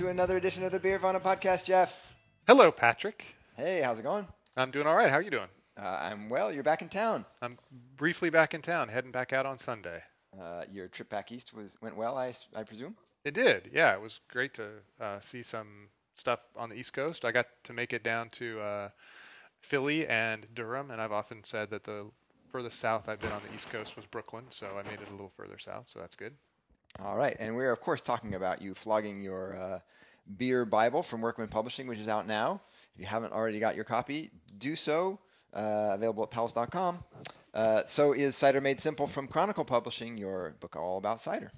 to another edition of the Beervana Podcast. Jeff, Hello, Patrick. hey, how's it going? I'm doing all right. How are you doing? Uh, I'm well. You're back in town. I'm briefly back in town, heading back out on Sunday. Uh, your trip back east was went well, I presume. It did, yeah. It was great to uh, see some stuff on the East Coast. I got to make it down to uh, Philly and Durham, and I've often said that the furthest south I've been on the East Coast was Brooklyn, so I made it a little further south, so that's good. All right, and we're of course talking about you flogging your uh, beer Bible from Workman Publishing, which is out now. If you haven't already got your copy, do so. Uh, available at powells.com. Uh, so is Cider Made Simple from Chronicle Publishing, your book all about cider.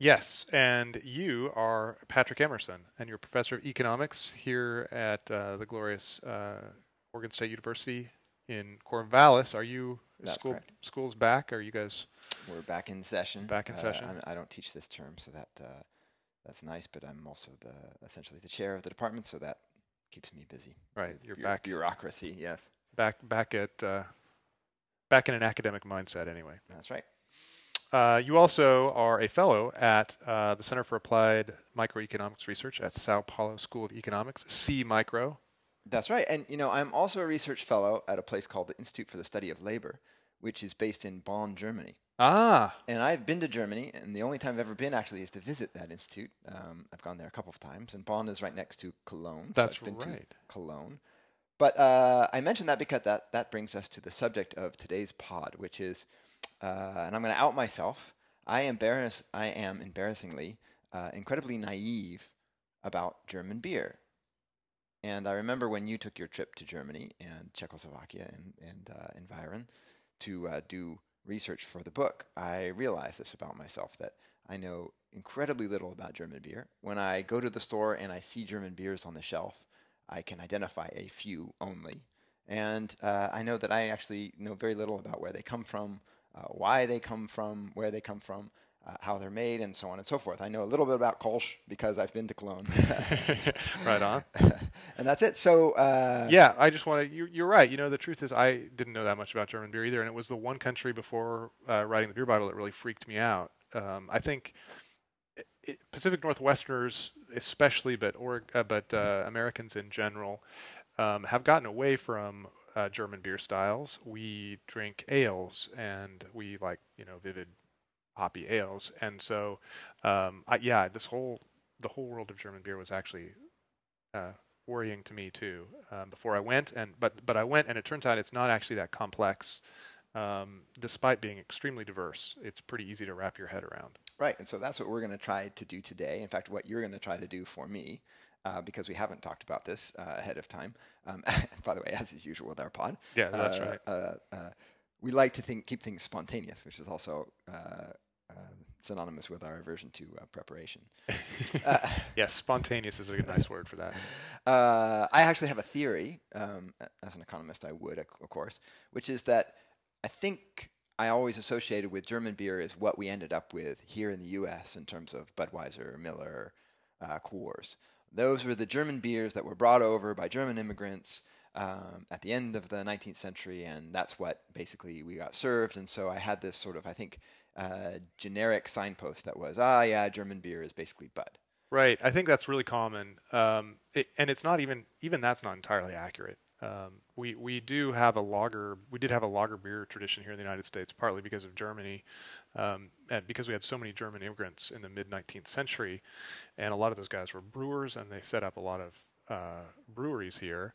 Yes, and you are Patrick Emerson, and you're a professor of economics here at uh, the glorious uh, Oregon State University in Corvallis. Are you That's school correct. school's back? Are you guys? We're back in session. Back in Uh, session. I'm, I don't teach this term, so that uh, that's nice. But I'm also the essentially the chair of the department, so that keeps me busy. Right, you're bureau- back Bureaucracy, yes, back back at uh, back in an academic mindset anyway. that's right. Uh, you also are a fellow at uh, the Center for Applied Microeconomics Research at Sao Paulo School of Economics, C Micro. That's right. And you know, I'm also a research fellow at a place called the Institute for the Study of Labor, which is based in Bonn, Germany. Ah, And I've been to Germany, and the only time I've ever been actually is to visit that institute. Um, I've gone there a couple of times, and Bonn is right next to Cologne. that's been right. Cologne. But uh, I mentioned that because that, that brings us to the subject of today's pod, which is, uh, and I'm going to out myself. I embarrass, I am embarrassingly uh, incredibly naive about German beer. And I remember when you took your trip to Germany and Czechoslovakia and, and uh, Environ to uh, do research for the book, I realized this about myself that I know incredibly little about German beer. When I go to the store and I see German beers on the shelf, I can identify a few only. And uh, I know that I actually know very little about where they come from, uh, why they come from, where they come from, uh, how they're made, and so on and so forth. I know a little bit about Kolsch because I've been to Cologne. right on. and that's it. So, uh, Yeah, I just want to. You're, you're right. You know, the truth is, I didn't know that much about German beer either, and it was the one country before uh, writing the beer Bible that really freaked me out. Um, I think it, Pacific Northwesterners, especially, but or uh, but uh, Americans in general, um, have gotten away from uh, German beer styles. We drink ales, and we like you know vivid, hoppy ales, and so um, I, yeah, this whole the whole world of German beer was actually uh, worrying to me too um, before I went. And but but I went and it turns out it's not actually that complex. Um, despite being extremely diverse it's pretty easy to wrap your head around. Right, and so that's what we're going to try to do today. In fact, what you're going to try to do for me, uh, because we haven't talked about this uh, ahead of time. Um, by the way, as is usual with our pod, yeah that's uh, right. Uh, uh, we like to think keep things spontaneous, which is also uh, uh, synonymous with our aversion to uh, preparation. uh, yes spontaneous is a nice word for that Uh, I actually have a theory, um, as an economist, I would, of of course, which is that I think I always associated with German beer is what we ended up with here in the U.S. in terms of Budweiser, Miller, uh, Coors. Those were the German beers that were brought over by German immigrants um, at the end of the 19th century, and that's what basically we got served. And so I had this sort of, I think, uh, generic signpost that was, ah, yeah, German beer is basically Bud. right I think that's really common um, it, and it's not even even that's not entirely accurate um, we we do have a lager we did have a lager beer tradition here in the United States partly because of Germany um, and because we had so many German immigrants in the mid 19th century, and a lot of those guys were brewers, and they set up a lot of uh, breweries here.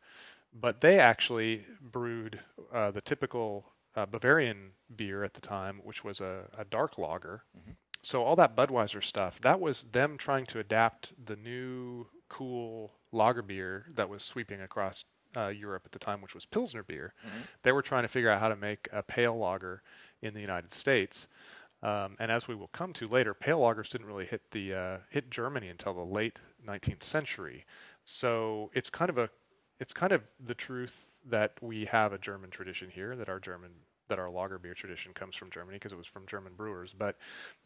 But they actually brewed uh, the typical uh, Bavarian beer at the time, which was a, a dark lager. Mhm. So all that Budweiser stuff, that was them trying to adapt the new cool lager beer that was sweeping across uh, Europe at the time, which was Pilsner beer. Mhm. They were trying to figure out how to make a pale lager in the United States. Um, and as we will come to later, pale lagers didn't really hit the uh, hit Germany until the late 19th century. So it's kind of a it's kind of the truth that we have a German tradition here, that our German that our lager beer tradition comes from Germany because it was from German brewers. But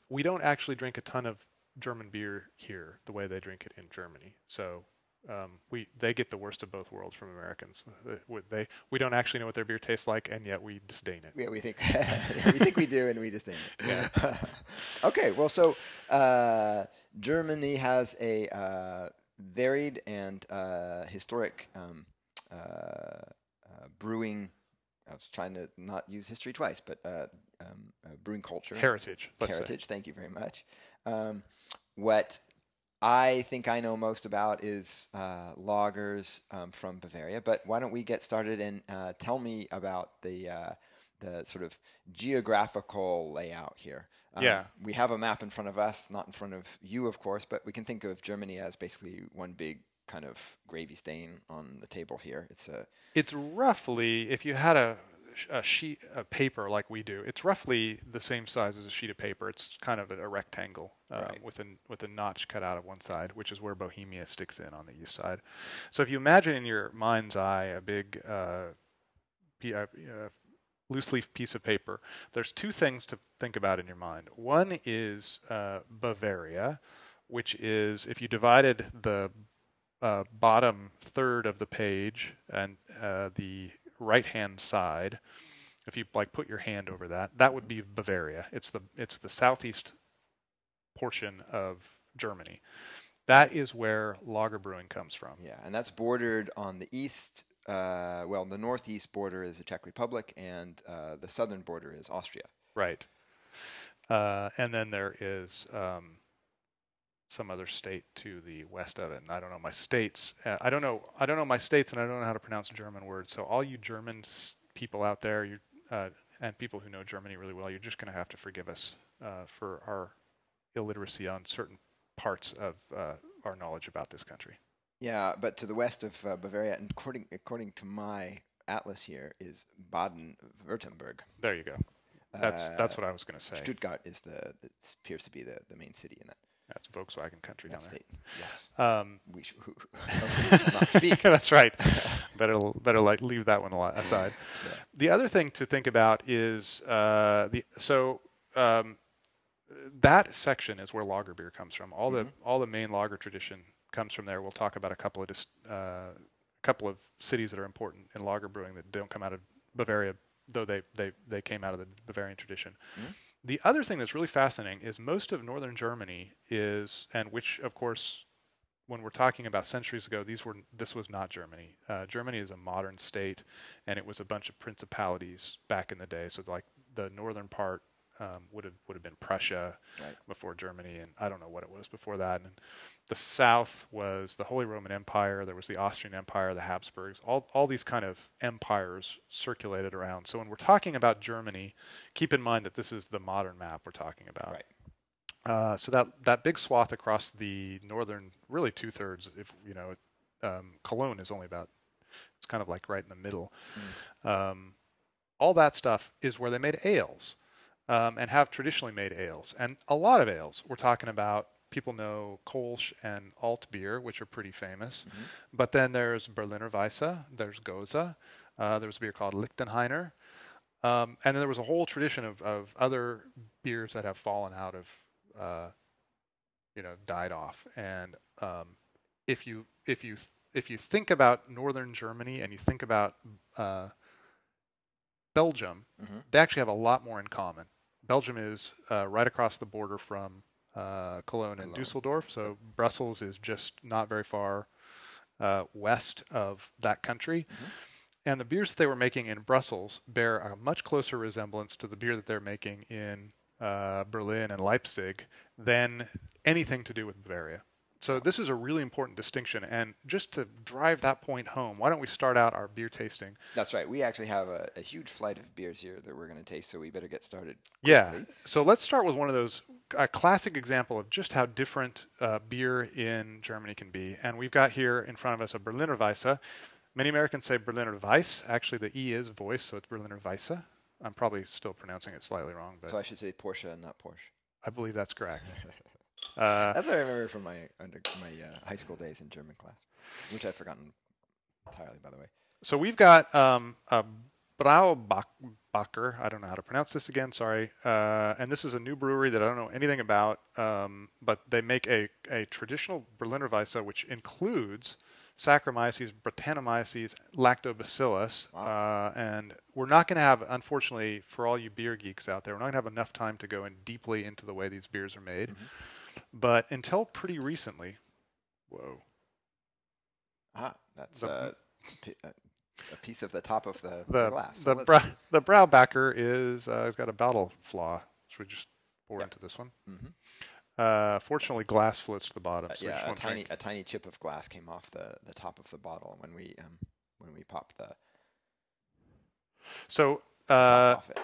we don't actually drink a ton of German beer here the way they drink it in Germany. So um, we they get the worst of both worlds from Americans. Uh, They we don't actually know what their beer tastes like, and yet we disdain it. Yeah, we think we think we do, and we disdain it. Yeah. okay, well, so uh, Germany has a uh, varied and uh, historic um, uh, uh, brewing. I was trying to not use history twice, but um, brewing culture. Heritage. Heritage. Say. Thank you very much. Um, what I think I know most about is uh, lagers um, from Bavaria. But why don't we get started and uh, tell me about the uh, the sort of geographical layout here? Um, yeah, we have a map in front of us, not in front of you, of course, but we can think of Germany as basically one big kind of gravy stain on the table here. It's a it's roughly if you had a a sheet of paper like we do, it's roughly the same size as a sheet of paper. It's kind of a, rectangle uh, right. with a with a notch cut out of one side, which is where Bohemia sticks in on the east side. So if you imagine in your mind's eye a big uh, uh, uh, loose leaf piece of paper, there's two things to think about in your mind. One is uh, Bavaria, which is if you divided the uh, bottom third of the page and the right hand side, if you like put your hand over that, that would be Bavaria. It's the it's the southeast portion of Germany. That is where lager brewing comes from. Yeah, and that's bordered on the east. Uh, well, the northeast border is the Czech Republic, and uh, the southern border is Austria. Right. Uh, and then there is um, some other state to the west of it. And I don't know my states. Uh, I don't know. I don't know my states, and I don't know how to pronounce German words. So all you German people out there, you uh, and people who know Germany really well, you're just going to have to forgive us uh, for our illiteracy on certain parts of our knowledge about this country. Yeah, but to the west of uh, Bavaria, and according according to my atlas here, is Baden-Württemberg. There you go. That's that's uh, what I was going to say. Stuttgart is the, the appears to be the, the main city in that. That's Volkswagen country down there. Yes. Um, we should, not speak. that's right. better better like leave that one aside. Yeah. The other thing to think about is uh, the so um, that section is where lager beer comes from. All mm-hmm. the all the main lager tradition comes from there. We'll talk about a couple of uh, couple of cities that are important in lager brewing that don't come out of Bavaria, though they they they came out of the Bavarian tradition. Mm-hmm. The other thing that's really fascinating is most of northern Germany is, and which of course, when we're talking about centuries ago, these were this was not Germany. Uh, Germany is a modern state, and it was a bunch of principalities back in the day. So like the northern part um, would have would have been Prussia right. before Germany, and I don't know what it was before that. And the south was the Holy Roman Empire. There was the Austrian Empire, the Habsburgs. All all these kind of empires circulated around. So when we're talking about Germany, keep in mind that this is the modern map we're talking about. Right. Uh, so that that big swath across the northern, really two thirds. If you know, um, Cologne is only about. It's kind of like right in the middle. Mm. Um, all that stuff is where they made ales um, and have traditionally made ales, and a lot of ales. We're talking about people know Kolsch and Alt beer, which are pretty famous, mm-hmm. but then there's Berliner Weisse, there's Gose, uh, there was a beer called Lichtenhainer, um, and then there was a whole tradition of, of other beers that have fallen out of, uh, you know, died off. And um, if you if you if you think about northern Germany and you think about uh, Belgium, mm-hmm. they actually have a lot more in common. Belgium is uh, right across the border from uh, Cologne, Cologne, and Dusseldorf, so Brussels is just not very far uh, west of that country. Mm-hmm. And the beers that they were making in Brussels bear a much closer resemblance to the beer that they're making in uh, Berlin and Leipzig than anything to do with Bavaria. So this is a really important distinction. And just to drive that point home, why don't we start out our beer tasting? That's right. We actually have a, a huge flight of beers here that we're going to taste, so we better get started. Quickly. Yeah. So let's start with one of those, a classic example of just how different uh, beer in Germany can be. And we've got here in front of us a Berliner Weisse. Many Americans say Berliner Weiss. Actually, the E is voice, so it's Berliner Weisse. I'm probably still pronouncing it slightly wrong. But so I should say Porsche and not Porsche. I believe that's correct. Uh, That's what I remember from my under my uh, high school days in German class, which I've forgotten entirely, by the way. So we've got um, a Braubacher. I don't know how to pronounce this again. Sorry. Uh, and this is a new brewery that I don't know anything about. Um, but they make a, a traditional Berliner Weisse, which includes Saccharomyces, Brettanomyces, Lactobacillus. Wow. Uh, and we're not going to have, unfortunately, for all you beer geeks out there, we're not going to have enough time to go in deeply into the way these beers are made. Mhm. But until pretty recently, whoa. Ah, that's The- uh, uh, a piece of the top of the, the glass. So the let's- brow, the Braubacher is uh, it's got a bottle flaw. Should we just pour Yep. into this one? Mm-hmm. Uh, fortunately, glass floats to the bottom, Uh, so we yeah, just a tiny drink. a tiny chip of glass came off the, the top of the bottle when we um, when we popped the So top uh, off it.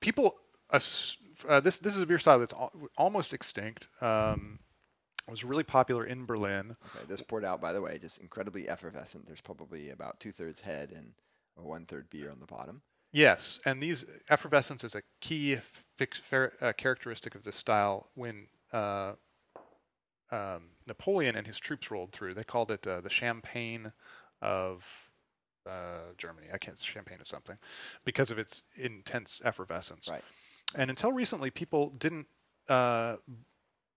people, ass- uh, this this is a beer style that's al- almost extinct. Um, was really popular in Berlin. Okay, this poured out by the way, just incredibly effervescent. There's probably about two thirds head and one third beer on the bottom. Yes, and these effervescence is a key fix, fer, uh, characteristic of this style. When uh, um, Napoleon and his troops rolled through, they called it uh, the champagne of uh, Germany. I can't champagne of something because of its intense effervescence. Right. And until recently, people didn't uh,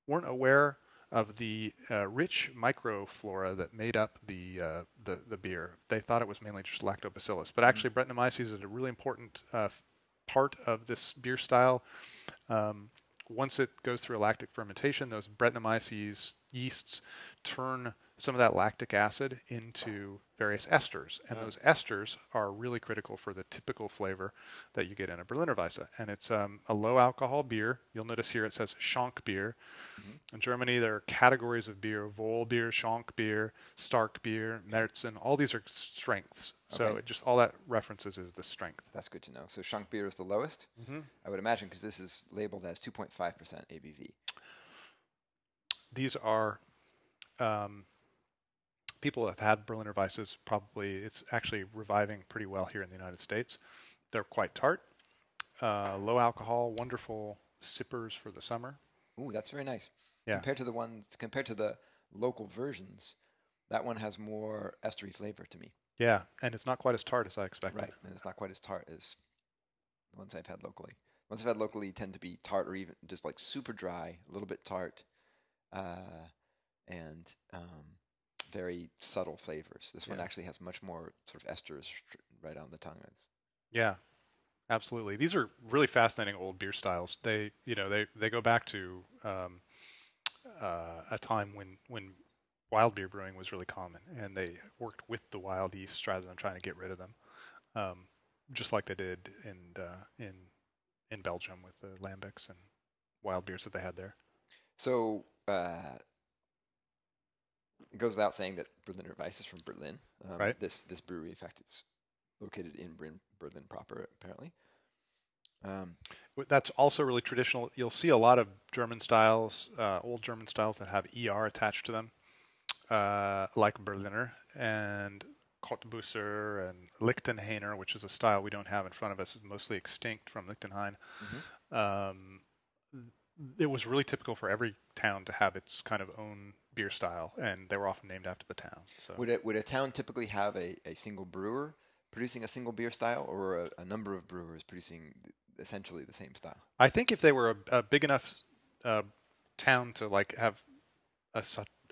weren't aware of the uh, rich microflora that made up the, uh, the the beer. They thought it was mainly just lactobacillus, but actually Brettanomyces is a really important uh, part of this beer style. Um, once it goes through a lactic fermentation, those Brettanomyces yeasts turn some of that lactic acid into various esters, and Oh. those esters are really critical for the typical flavor that you get in a Berliner Weisse. And it's um, a low alcohol beer. You'll notice here it says Schank beer. In Germany, there are categories of beer: Voll beer, Schank beer, Stark beer, Märzen. All these are strengths. So Okay. just all that references is the strength. That's good to know. So Schank beer is the lowest, Mm-hmm. I would imagine, because this is labeled as 2.5% ABV. these are um, people have had Berliner Weisses. Probably it's actually reviving pretty well here in the United States. They're quite tart, uh, low alcohol, wonderful sippers for the summer. Ooh, that's very nice. Yeah. Compared to the ones, compared to the local versions, that one has more estery flavor to me. Yeah, and it's not quite as tart as I expected. Right, and it's not quite as tart as the ones I've had locally. The ones I've had locally tend to be tart or even just like super dry, a little bit tart, uh, and um, very subtle flavors. This one actually has much more sort of esters right on the tongue. Yeah, absolutely. These are really fascinating old beer styles. They, you know, they they go back to um, uh, a time when when wild beer brewing was really common, and they worked with the wild yeasts rather than trying to get rid of them, um, just like they did in uh, in in Belgium with the lambics and wild beers that they had there. so uh, it goes without saying that Berliner Weiss is from Berlin. Um, Right. This this brewery, in fact, is located in Berlin, Berlin proper, apparently. Um, That's also really traditional. You'll see a lot of German styles, uh, old German styles that have er attached to them, uh, like Berliner and Kottbusser and Lichtenhainer, which is a style we don't have in front of us, is mostly extinct from Lichtenhain. Um, it was really typical for every town to have its kind of own beer style, and they were often named after the town. So Would it would a town typically have a, a single brewer producing a single beer style, or a, a number of brewers producing essentially the same style? I think if they were a, a big enough uh, town to like have a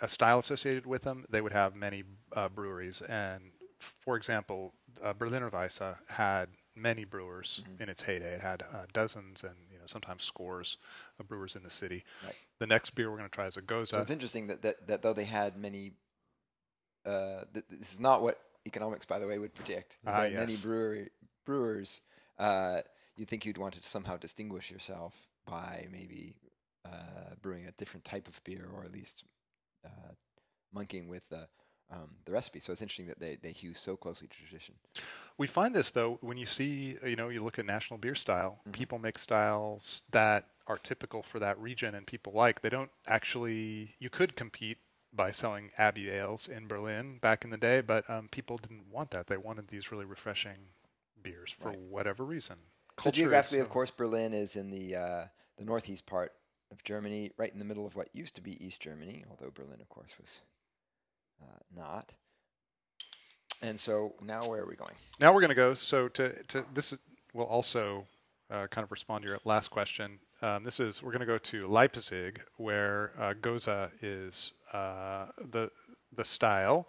style associated with them, they would have many uh, breweries. And for example, uh, Berliner Weisse had many brewers Mhm. in its heyday. It had uh, dozens and sometimes scores of brewers in the city. Right. The next beer we're going to try is a Gose. So it's interesting that, that, that though they had many, uh, th- this is not what economics, by the way, would predict. Ah, had Many brewery, brewers, uh, you think you'd want to somehow distinguish yourself by maybe uh, brewing a different type of beer, or at least uh, monkeying with the um, the recipe. So it's interesting that they, they hew so closely to tradition. We find this though when you see, you know, you look at national beer style. Mhm. People make styles that are typical for that region, and people like. They don't actually. You could compete by selling Abbey ales in Berlin back in the day, but um, people didn't want that. They wanted these really refreshing beers for Right. whatever reason. So Culture is geographically, of course, Berlin is in the uh, the northeast part of Germany, right in the middle of what used to be East Germany, although Berlin, of course, was not. And so now where are we going? Now we're going to go. So to to this will also uh, kind of respond to your last question. Um, this is we're going to go to Leipzig, where uh, Gose is uh, the the style.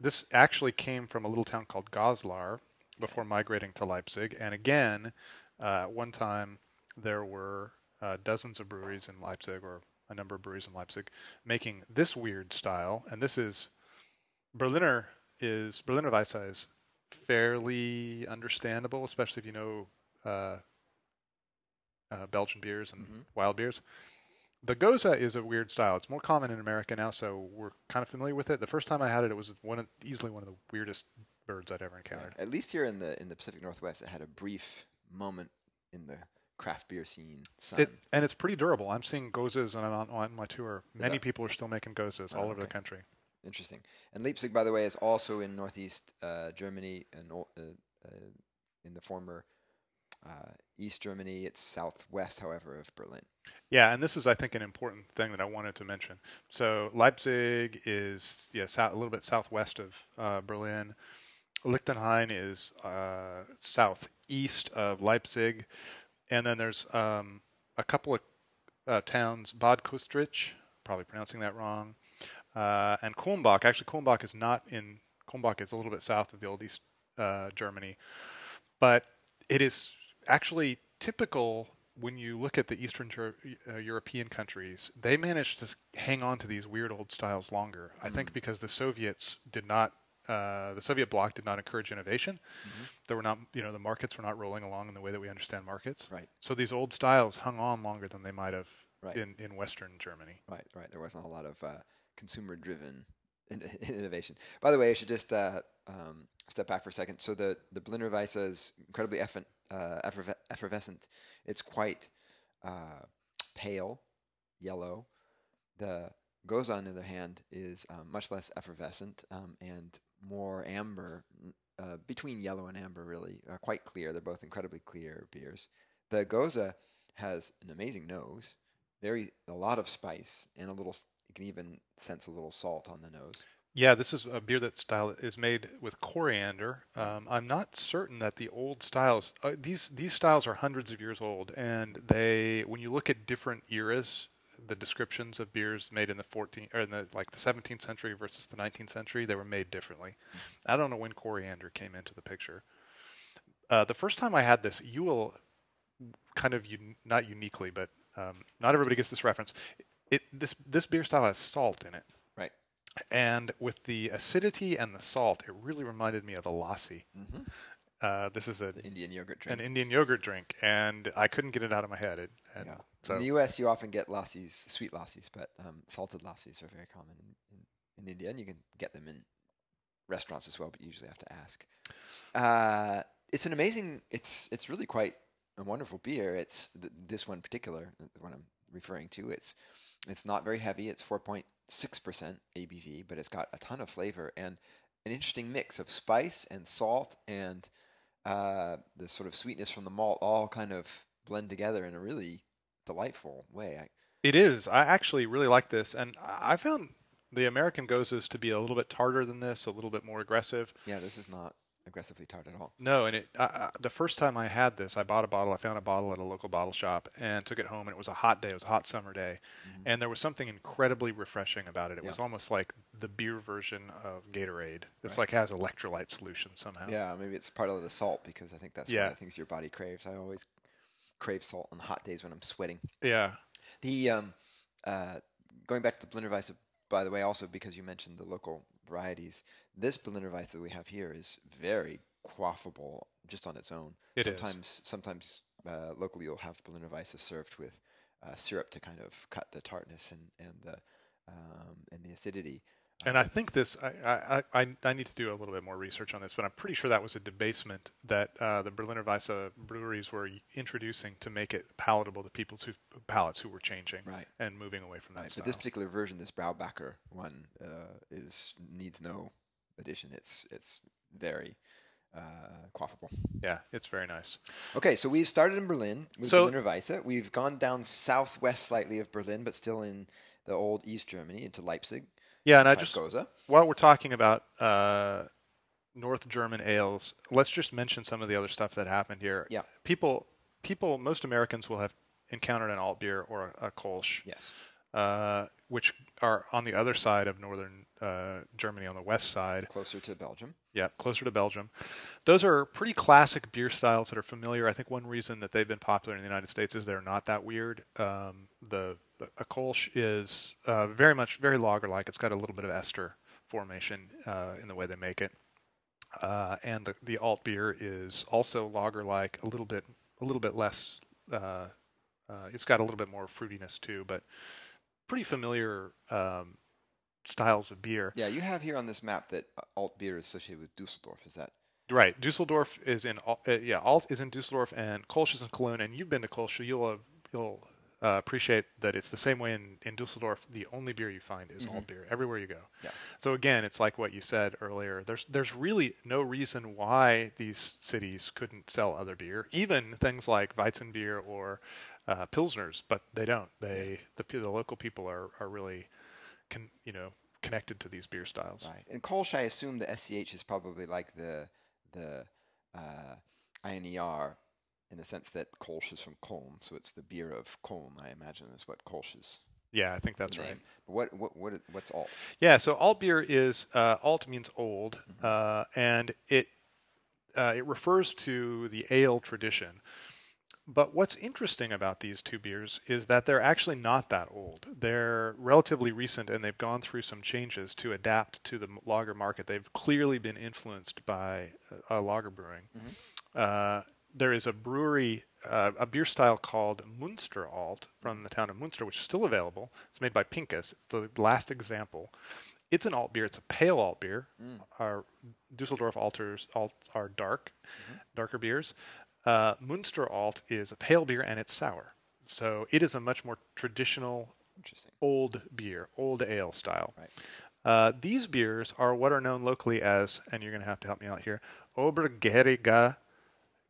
This actually came from a little town called Goslar before migrating to Leipzig. And again, uh, one time there were uh, dozens of breweries in Leipzig, or a number of breweries in Leipzig, making this weird style. And this is Berliner is Berliner Weisse is fairly understandable, especially if you know uh, uh, Belgian beers and Mhm. wild beers. The Gose is a weird style. It's more common in America now, so we're kind of familiar with it. The first time I had it, it was one of, easily one of the weirdest birds I'd ever encountered. At least here in the in the Pacific Northwest, it had a brief moment in the craft beer scene. It, and it's pretty durable. I'm seeing Goses on, on my tour. Many people are still making Goses Oh, all over the country. Interesting. And Leipzig, by the way, is also in northeast uh, Germany and uh, uh, in the former uh, East Germany. It's southwest, however, of Berlin. Yeah, and this is, I think, an important thing that I wanted to mention. So Leipzig is yeah, sou- a little bit southwest of uh, Berlin. Lichtenhain is uh, southeast of Leipzig, and then there's um, a couple of uh, towns, Bad Kustrich, probably pronouncing that wrong, uh, and Kulmbach. Actually, Kulmbach is not in. Kulmbach is a little bit south of the old East uh, Germany, but it is actually typical when you look at the Eastern Ger- uh, European countries. They managed to hang on to these weird old styles longer. I think because the Soviets did not. Uh, the Soviet bloc did not encourage innovation. There were not, you know, the markets were not rolling along in the way that we understand markets. Right. So these old styles hung on longer than they might have Right. in, in Western Germany. Right, right. There wasn't a lot of consumer-driven in- innovation. By the way, I should just uh, um, step back for a second. So the the Berliner Weisse is incredibly effen, uh, efferve- effervescent. It's quite uh, pale yellow. The Gose, on the other hand, is um, much less effervescent um, and more amber, uh, between yellow and amber, really, uh, quite clear. They're both incredibly clear beers. The Gose has an amazing nose, very a lot of spice, and a little. You can even sense a little salt on the nose. Yeah, this is a beer that style is made with coriander. Um, I'm not certain that the old styles uh, these these styles are hundreds of years old, and they when you look at different eras, the descriptions of beers made in the 14 or in the like the 17th century versus the 19th century, they were made differently. I don't know when coriander came into the picture. Uh, the first time I had this, you will kind of un- not uniquely, but um, not everybody gets this reference. It this this beer style has salt in it. Right. And with the acidity and the salt, it really reminded me of a lassi. hmm Uh, this is a, The Indian yogurt drink. an. Indian yogurt drink, and I couldn't get it out of my head. It, and yeah. so in the U.S., you often get lassis, sweet lassis, but um, salted lassis are very common in, in, in India, and you can get them in restaurants as well, but you usually have to ask. Uh, it's an amazing. It's it's really quite a wonderful beer. It's th- this one in particular, the one I'm referring to. It's it's not very heavy. It's 4.6% ABV, but it's got a ton of flavor and an interesting mix of spice and salt and uh, the sort of sweetness from the malt all kind of blend together in a really delightful way. I, it is. I actually really like this, and I found the American Goses to be a little bit tartar than this, a little bit more aggressive. yeah, this is not aggressively tart at all. No, and it I, the first time I had this, I bought a bottle. I found a bottle at a local bottle shop and took it home. And it was a hot day. It was a hot summer day, and there was something incredibly refreshing about it. It was Mm-hmm. Almost like the beer version of Gatorade. It's Right. like has electrolyte solution somehow. Yeah, maybe it's part of the salt because I think that's one Yeah. of the things your body craves. I always crave salt on hot days when I'm sweating. Yeah. The um, uh, going back to the Berliner Weiss, by the way, also because you mentioned the local varieties, this Berliner Weiss that we have here is very quaffable just on its own. It is. sometimes, sometimes uh, locally you'll have Berliner Weisse served with uh, syrup to kind of cut the tartness and and the um, and the acidity. And I think this, I, I, I, I need to do a little bit more research on this, but I'm pretty sure that was a debasement that uh, the Berliner Weisse breweries were introducing to make it palatable to people's who, palates who were changing Right. and moving away from that Right, style. but this particular version, this Braubacher one, uh, is needs no addition. It's it's very uh, quaffable. yeah, it's very nice. Okay, so we've started in Berlin with So- Berliner Weisse. We've gone down southwest slightly of Berlin, but still in the old East Germany into Leipzig. Yeah, and I just Gose. while we're talking about uh, North German ales, let's just mention some of the other stuff that happened here. Yeah. People, people, most Americans will have encountered an alt beer or a, a Kolsch, Yes. uh, which are on the other side of northern uh, Germany, on the west side. Closer to Belgium. Yeah, closer to Belgium. Those are pretty classic beer styles that are familiar. I think one reason that they've been popular in the United States is they're not that weird. Um, the, the a Kolsch is uh, very much very lager-like. It's got a little bit of ester formation uh, in the way they make it, uh, and the the alt beer is also lager-like, a little bit a little bit less. Uh, uh, it's got a little bit more fruitiness too, but pretty familiar um, styles of beer. Yeah, you have here on this map that uh, alt beer is associated with Dusseldorf. Is that Right, Dusseldorf is in uh, yeah, Alt is in Dusseldorf and Kolsch is in Cologne. And you've been to Kolsch, so you'll you'll uh, appreciate that it's the same way in, in Dusseldorf. The only beer you find is alt beer everywhere you go. Yeah. So again, it's like what you said earlier. There's there's really no reason why these cities couldn't sell other beer, even things like Weizenbier or uh, pilsners, but they don't. They the the local people are are really, con, you know, connected to these beer styles. right? In Kolsch, I assume the SCH is probably like the the uh, INER in the sense that Kolsch is from Köln, so it's the beer of Köln. I imagine is what Kolsch is. Yeah, I think that's the right. name. But what what what is, what's alt? Yeah, so alt beer is uh, alt means old, Mm-hmm. uh, and it uh, it refers to the ale tradition. But what's interesting about these two beers is that they're actually not that old. They're relatively recent, and they've gone through some changes to adapt to the lager market. They've clearly been influenced by uh, lager brewing. Uh, there is a brewery, uh, a beer style called Munster Alt from the town of Munster, which is still available. It's made by Pinkus. It's the last example. It's an alt beer. It's a pale alt beer. Our Dusseldorf alters alts are dark, darker beers. Uh, Munster Alt is a pale beer and it's sour. So it is a much more traditional old beer, old ale style. Right. Uh, these beers are what are known locally as, and you're going to have to help me out here, Obergäriger,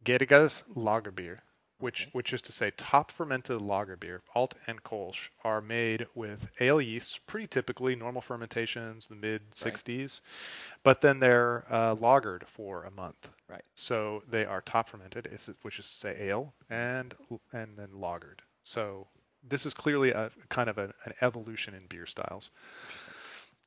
Gerigas lager beer, which which is to say top fermented lager beer. Alt and Kolsch are made with ale yeasts, pretty typically normal fermentations, the mid 60s, but then they're uh, lagered for a month. Right. So they are top fermented, which is to say ale, and and then lagered. So this is clearly a kind of an, an evolution in beer styles.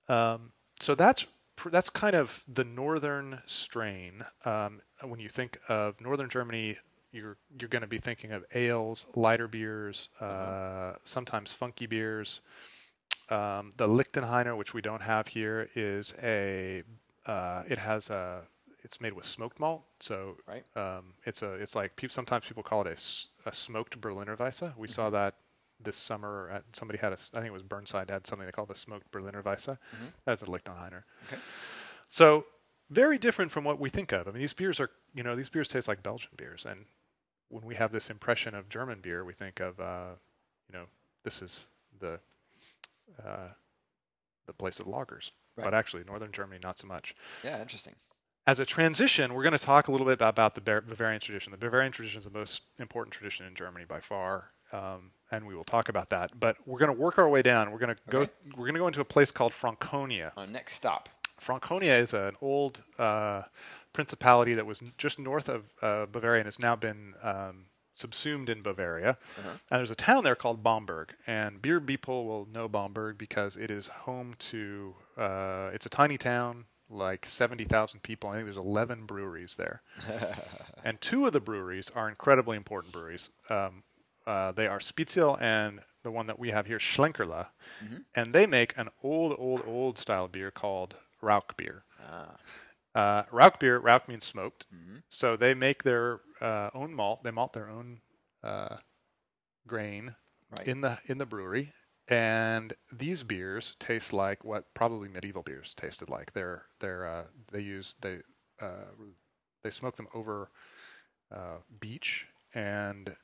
Um, so that's that's kind of the northern strain. Um, when you think of northern Germany, you're you're going to be thinking of ales, lighter beers, uh, sometimes funky beers. Um, the Lichtenhainer, which we don't have here, is a uh, it has a it's made with smoked malt, so Right. um, it's a it's like peop sometimes people call it a, a smoked Berliner Weisse. We saw that this summer. At, somebody had a I think it was Burnside had something they called a smoked Berliner Weisse. That's a Lichtenhainer. Okay. So very different from what we think of. I mean, these beers are you know these beers taste like Belgian beers, and when we have this impression of German beer, we think of uh, you know this is the uh, the place of lagers. Right. But actually, northern Germany not so much Yeah, interesting. as a transition, we're going to talk a little bit about, about the Bavarian tradition. The Bavarian tradition is the most important tradition in Germany by far, um, and we will talk about that. But we're going to work our way down. We're going to go. Okay. We're going to go into a place called Franconia. Our next stop. Franconia is an old uh, principality that was n- just north of uh, Bavaria and has now been um, subsumed in Bavaria. Uh-huh. And there's a town there called Bamberg, and beer people will know Bamberg because it is home to. Uh, it's a tiny town, like seventy thousand people. I think there's eleven breweries there, and two of the breweries are incredibly important breweries. Um, uh, they are Spezial and the one that we have here, Schlenkerla, and they make an old, old, old style beer called Rauch beer. Ah, Uh, Rauch beer, Rauch means smoked. Mhm. So they make their uh, own malt. They malt their own uh, grain right. in the in the brewery, and these beers taste like what probably medieval beers tasted like. They're they're uh, they use they uh, they smoke them over uh, beech and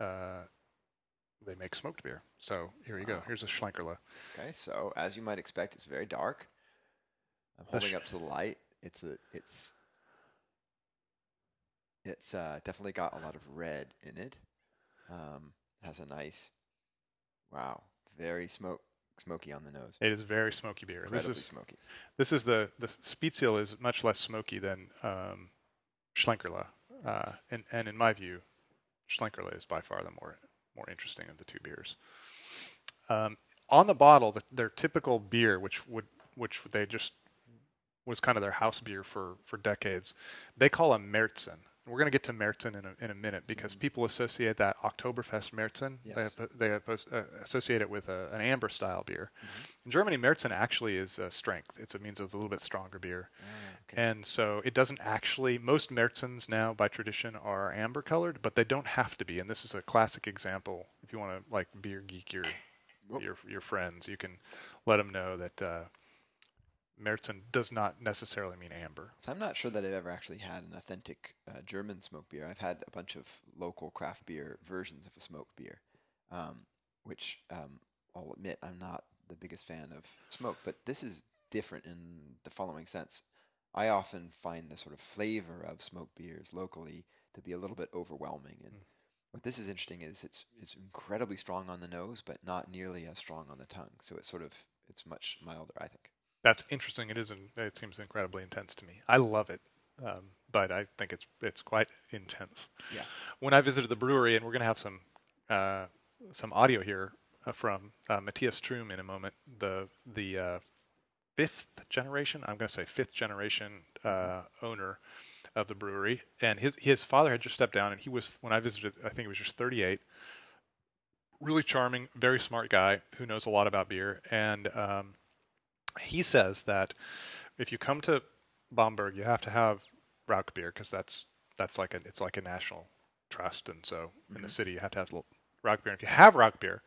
uh, they make smoked beer. So here you go. Wow. Here's a Schlenkerla. okay, so as you might expect, it's very dark. I'm holding up to the light. It's a it's it's uh, definitely got a lot of red in it. Um, has a nice, wow, very smoke, smoky on the nose. It is very smoky beer. This is smoky. this is the the Spezial is much less smoky than um, Schlenkerla, uh, and and in my view, Schlenkerla is by far the more more interesting of the two beers. Um, on the bottle, the, their typical beer, which would which they just was kind of their house beer for for decades, they call a Märzen. We're going to get to Märzen in a, in a minute because Mhm. people associate that Oktoberfest Märzen. They, Yes. they ap- uh, associate it with a, an amber style beer. Mhm. In Germany, Märzen actually is uh, strength. It's, it means it's a little bit stronger beer. Ah, okay. And so it doesn't actually, most Märzens now by tradition are amber colored, but they don't have to be. And this is a classic example. If you want to like beer geek your, your, your friends, you can let them know that uh, Märzen does not necessarily mean amber. So I'm not sure that I've ever actually had an authentic uh, German smoked beer. I've had a bunch of local craft beer versions of a smoked beer, um, which um, I'll admit I'm not the biggest fan of smoke. But this is different in the following sense. I often find the sort of flavor of smoked beers locally to be a little bit overwhelming. And Mm. what this is interesting is it's it's incredibly strong on the nose, but not nearly as strong on the tongue. So it's sort of it's much milder, I think. That's interesting. It is. It seems incredibly intense to me. I love it, um, but I think it's it's quite intense. Yeah. When I visited the brewery, and we're going to have some uh, some audio here uh, from uh, Matthias Trum in a moment. The the uh, fifth generation. I'm going to say fifth generation uh, owner of the brewery, and his his father had just stepped down, and he was when I visited. I think he was just 38. Really charming, very smart guy who knows a lot about beer, and um, he says that if you come to Bamberg, you have to have Rauch beer because that's that's like a it's like a national trust, and so in the Mhm. city you have to have Rauch beer. And if you have Rauch beer,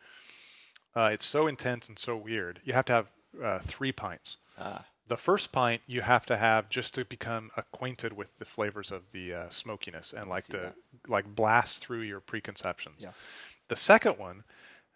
uh, it's so intense and so weird. You have to have uh, three pints. Ah, The first pint you have to have just to become acquainted with the flavors of the uh, smokiness and like to that. like blast through your preconceptions. Yeah. The second one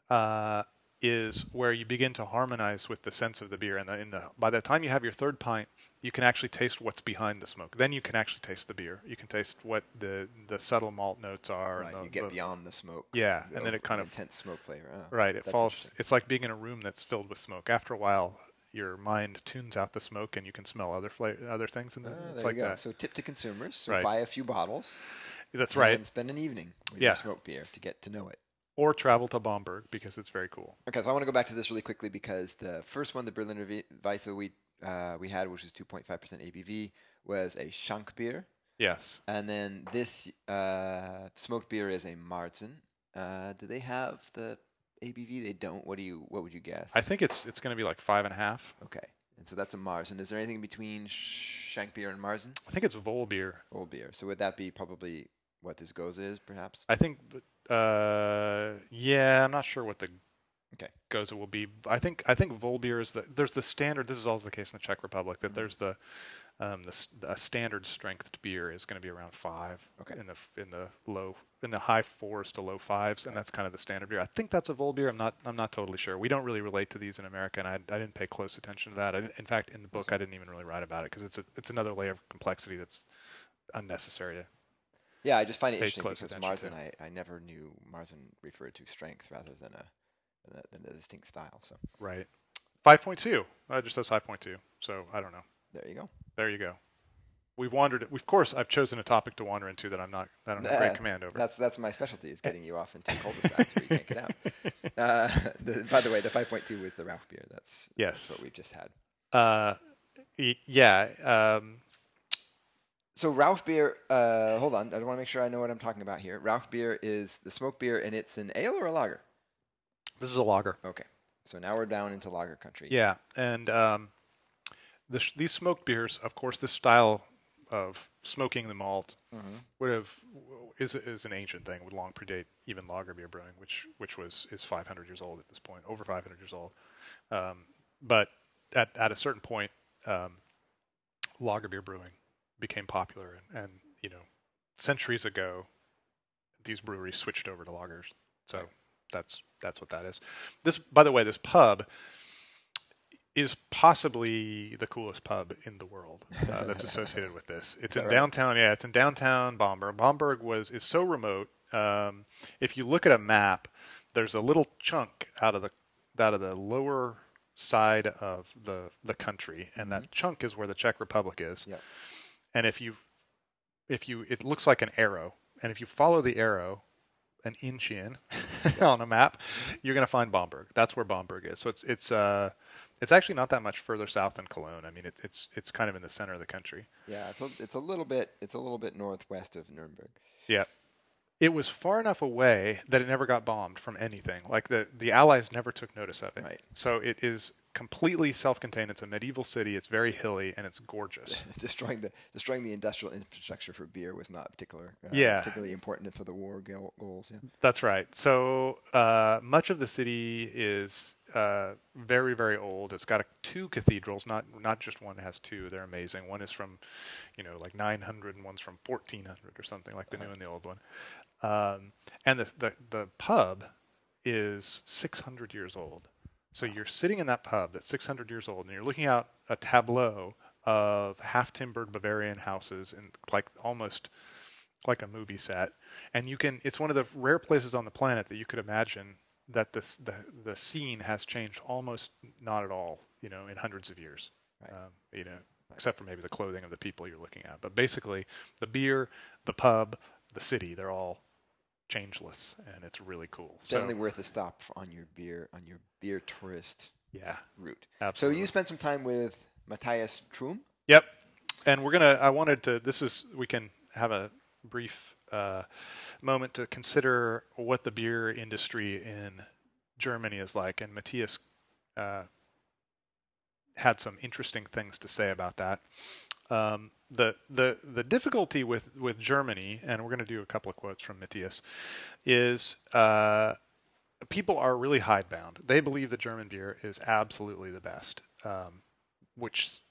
uh, is where you begin to harmonize with the sense of the beer, and the, in the by the time you have your third pint, you can actually taste what's behind the smoke. Then you can actually taste the beer. You can taste what the the subtle malt notes are. right. and the, you get the- beyond the smoke. Yeah, the and then it kind of intense smoke flavor. Oh, Right. It falls. It's like being in a room that's filled with smoke. After a while, your mind tunes out the smoke, and you can smell other fla- other things. And Ah, it's there like that. So tip to consumers: so Right. buy a few bottles. That's and right. then spend an evening with Yeah. your smoked beer to get to know it. Or travel to Bamberg because it's very cool. Okay, so I want to go back to this really quickly because the first one, the Berliner Weisse we uh, we had, which is 2.5% ABV, was a Schank beer, Yes. and then this uh, smoked beer is a Marzen. Uh, do they have the ABV? They don't. What do you? What would you guess? I think it's it's going to be like five and a half. Okay, and so that's a Marzen. Is there anything between Schank beer and Marzen? I think it's Voll beer. Old beer. So would that be probably what this goes is, perhaps? I think. Uh, yeah, I'm not sure what the Okay. Gose will be. I think I think Voll beer is the there's the standard. This is also the case in the Czech Republic that Mhm. there's the um, the standard strength beer is going to be around five. Okay. In the in the low in the high fours to low fives, and that's kind of the standard beer. I think that's a Voll beer. I'm not I'm not totally sure. We don't really relate to these in America, and I, I didn't pay close attention to that. I, in fact, in the book, I didn't even really write about it because it's a it's another layer of complexity that's unnecessary. To, Yeah, I just find it interesting close because attention Marzen, I, I never knew Marzen referred to strength rather than a than a, than a distinct style. So right. Five point two. Uh, it just says five point two. So I don't know. there you go. There you go. We've wandered. Of course, I've chosen a topic to wander into that I'm not. that I don't have great Uh, command over. That's that's my specialty is getting you off into cul-de-sacs where you can't get out. Uh, the, by the way, the 5.2 was the Rauch beer. That's Yes. that's what we've just had. Uh, yeah. Um, So Rauch beer. Uh, hold on, I want to make sure I know what I'm talking about here. Rauch beer is the smoke beer, and it's an ale or a lager. this is a lager. Okay, so now we're down into lager country. Yeah, and um, the sh- these smoked beers, of course, this style of smoking the malt Mhm. would have is is an ancient thing. Would long predate even lager beer brewing, which which was is 500 years old at this point, over 500 years old. Um, but at at a certain point, um, lager beer brewing became popular, and, and you know, centuries ago, these breweries switched over to lagers. So that's that's what that is. This, by the way, this pub is possibly the coolest pub in the world uh, that's associated with this. It's in right? downtown. Yeah, it's in downtown Bamberg. Bomberg was is so remote. Um, if you look at a map, there's a little chunk out of the out of the lower side of the the country, and that chunk is where the Czech Republic is. Yep. And if you if you it looks like an arrow, and if you follow the arrow an inch in on a map, you're going to find Bamberg. That's where Bamberg is. So it's it's uh it's actually not that much further south than Cologne. I mean, it, it's it's kind of in the center of the country. Yeah, it's a, it's a little bit it's a little bit northwest of Nuremberg. Yeah. It was far enough away that it never got bombed from anything. Like the the Allies never took notice of it. Right. So it is completely self-contained. It's a medieval city. It's very hilly and it's gorgeous. destroying the destroying the industrial infrastructure for beer was not particular uh, Yeah. particularly important for the war goals. Yeah. That's right. So uh, much of the city is uh, very, very old. It's got a, two cathedrals, not not just one. It has two. They're amazing. One is from, you know, like 900, and one's from 1400 or something, like the new and the old one. Um, and the, the the pub is 600 years old. So you're sitting in that pub that's 600 years old, and you're looking out a tableau of half-timbered Bavarian houses and like almost like a movie set. And you can it's one of the rare places on the planet that you could imagine that this the the scene has changed almost not at all you know in hundreds of years. Right. um, you know except for maybe the clothing of the people you're looking at. But basically the beer the pub the city they're all changeless and it's really cool so Definitely worth a stop on your beer on your beer tourist yeah route. absolutely So you spent some time with Matthias Trum. Yep. And we're gonna. I wanted to. This is. We can have a brief uh, moment to consider what the beer industry in Germany is like. And Matthias uh, had some interesting things to say about that. Um, the the the difficulty with with Germany, and we're going to do a couple of quotes from Matthias, is. Uh, People are really hidebound. They believe that German beer is absolutely the best, um, which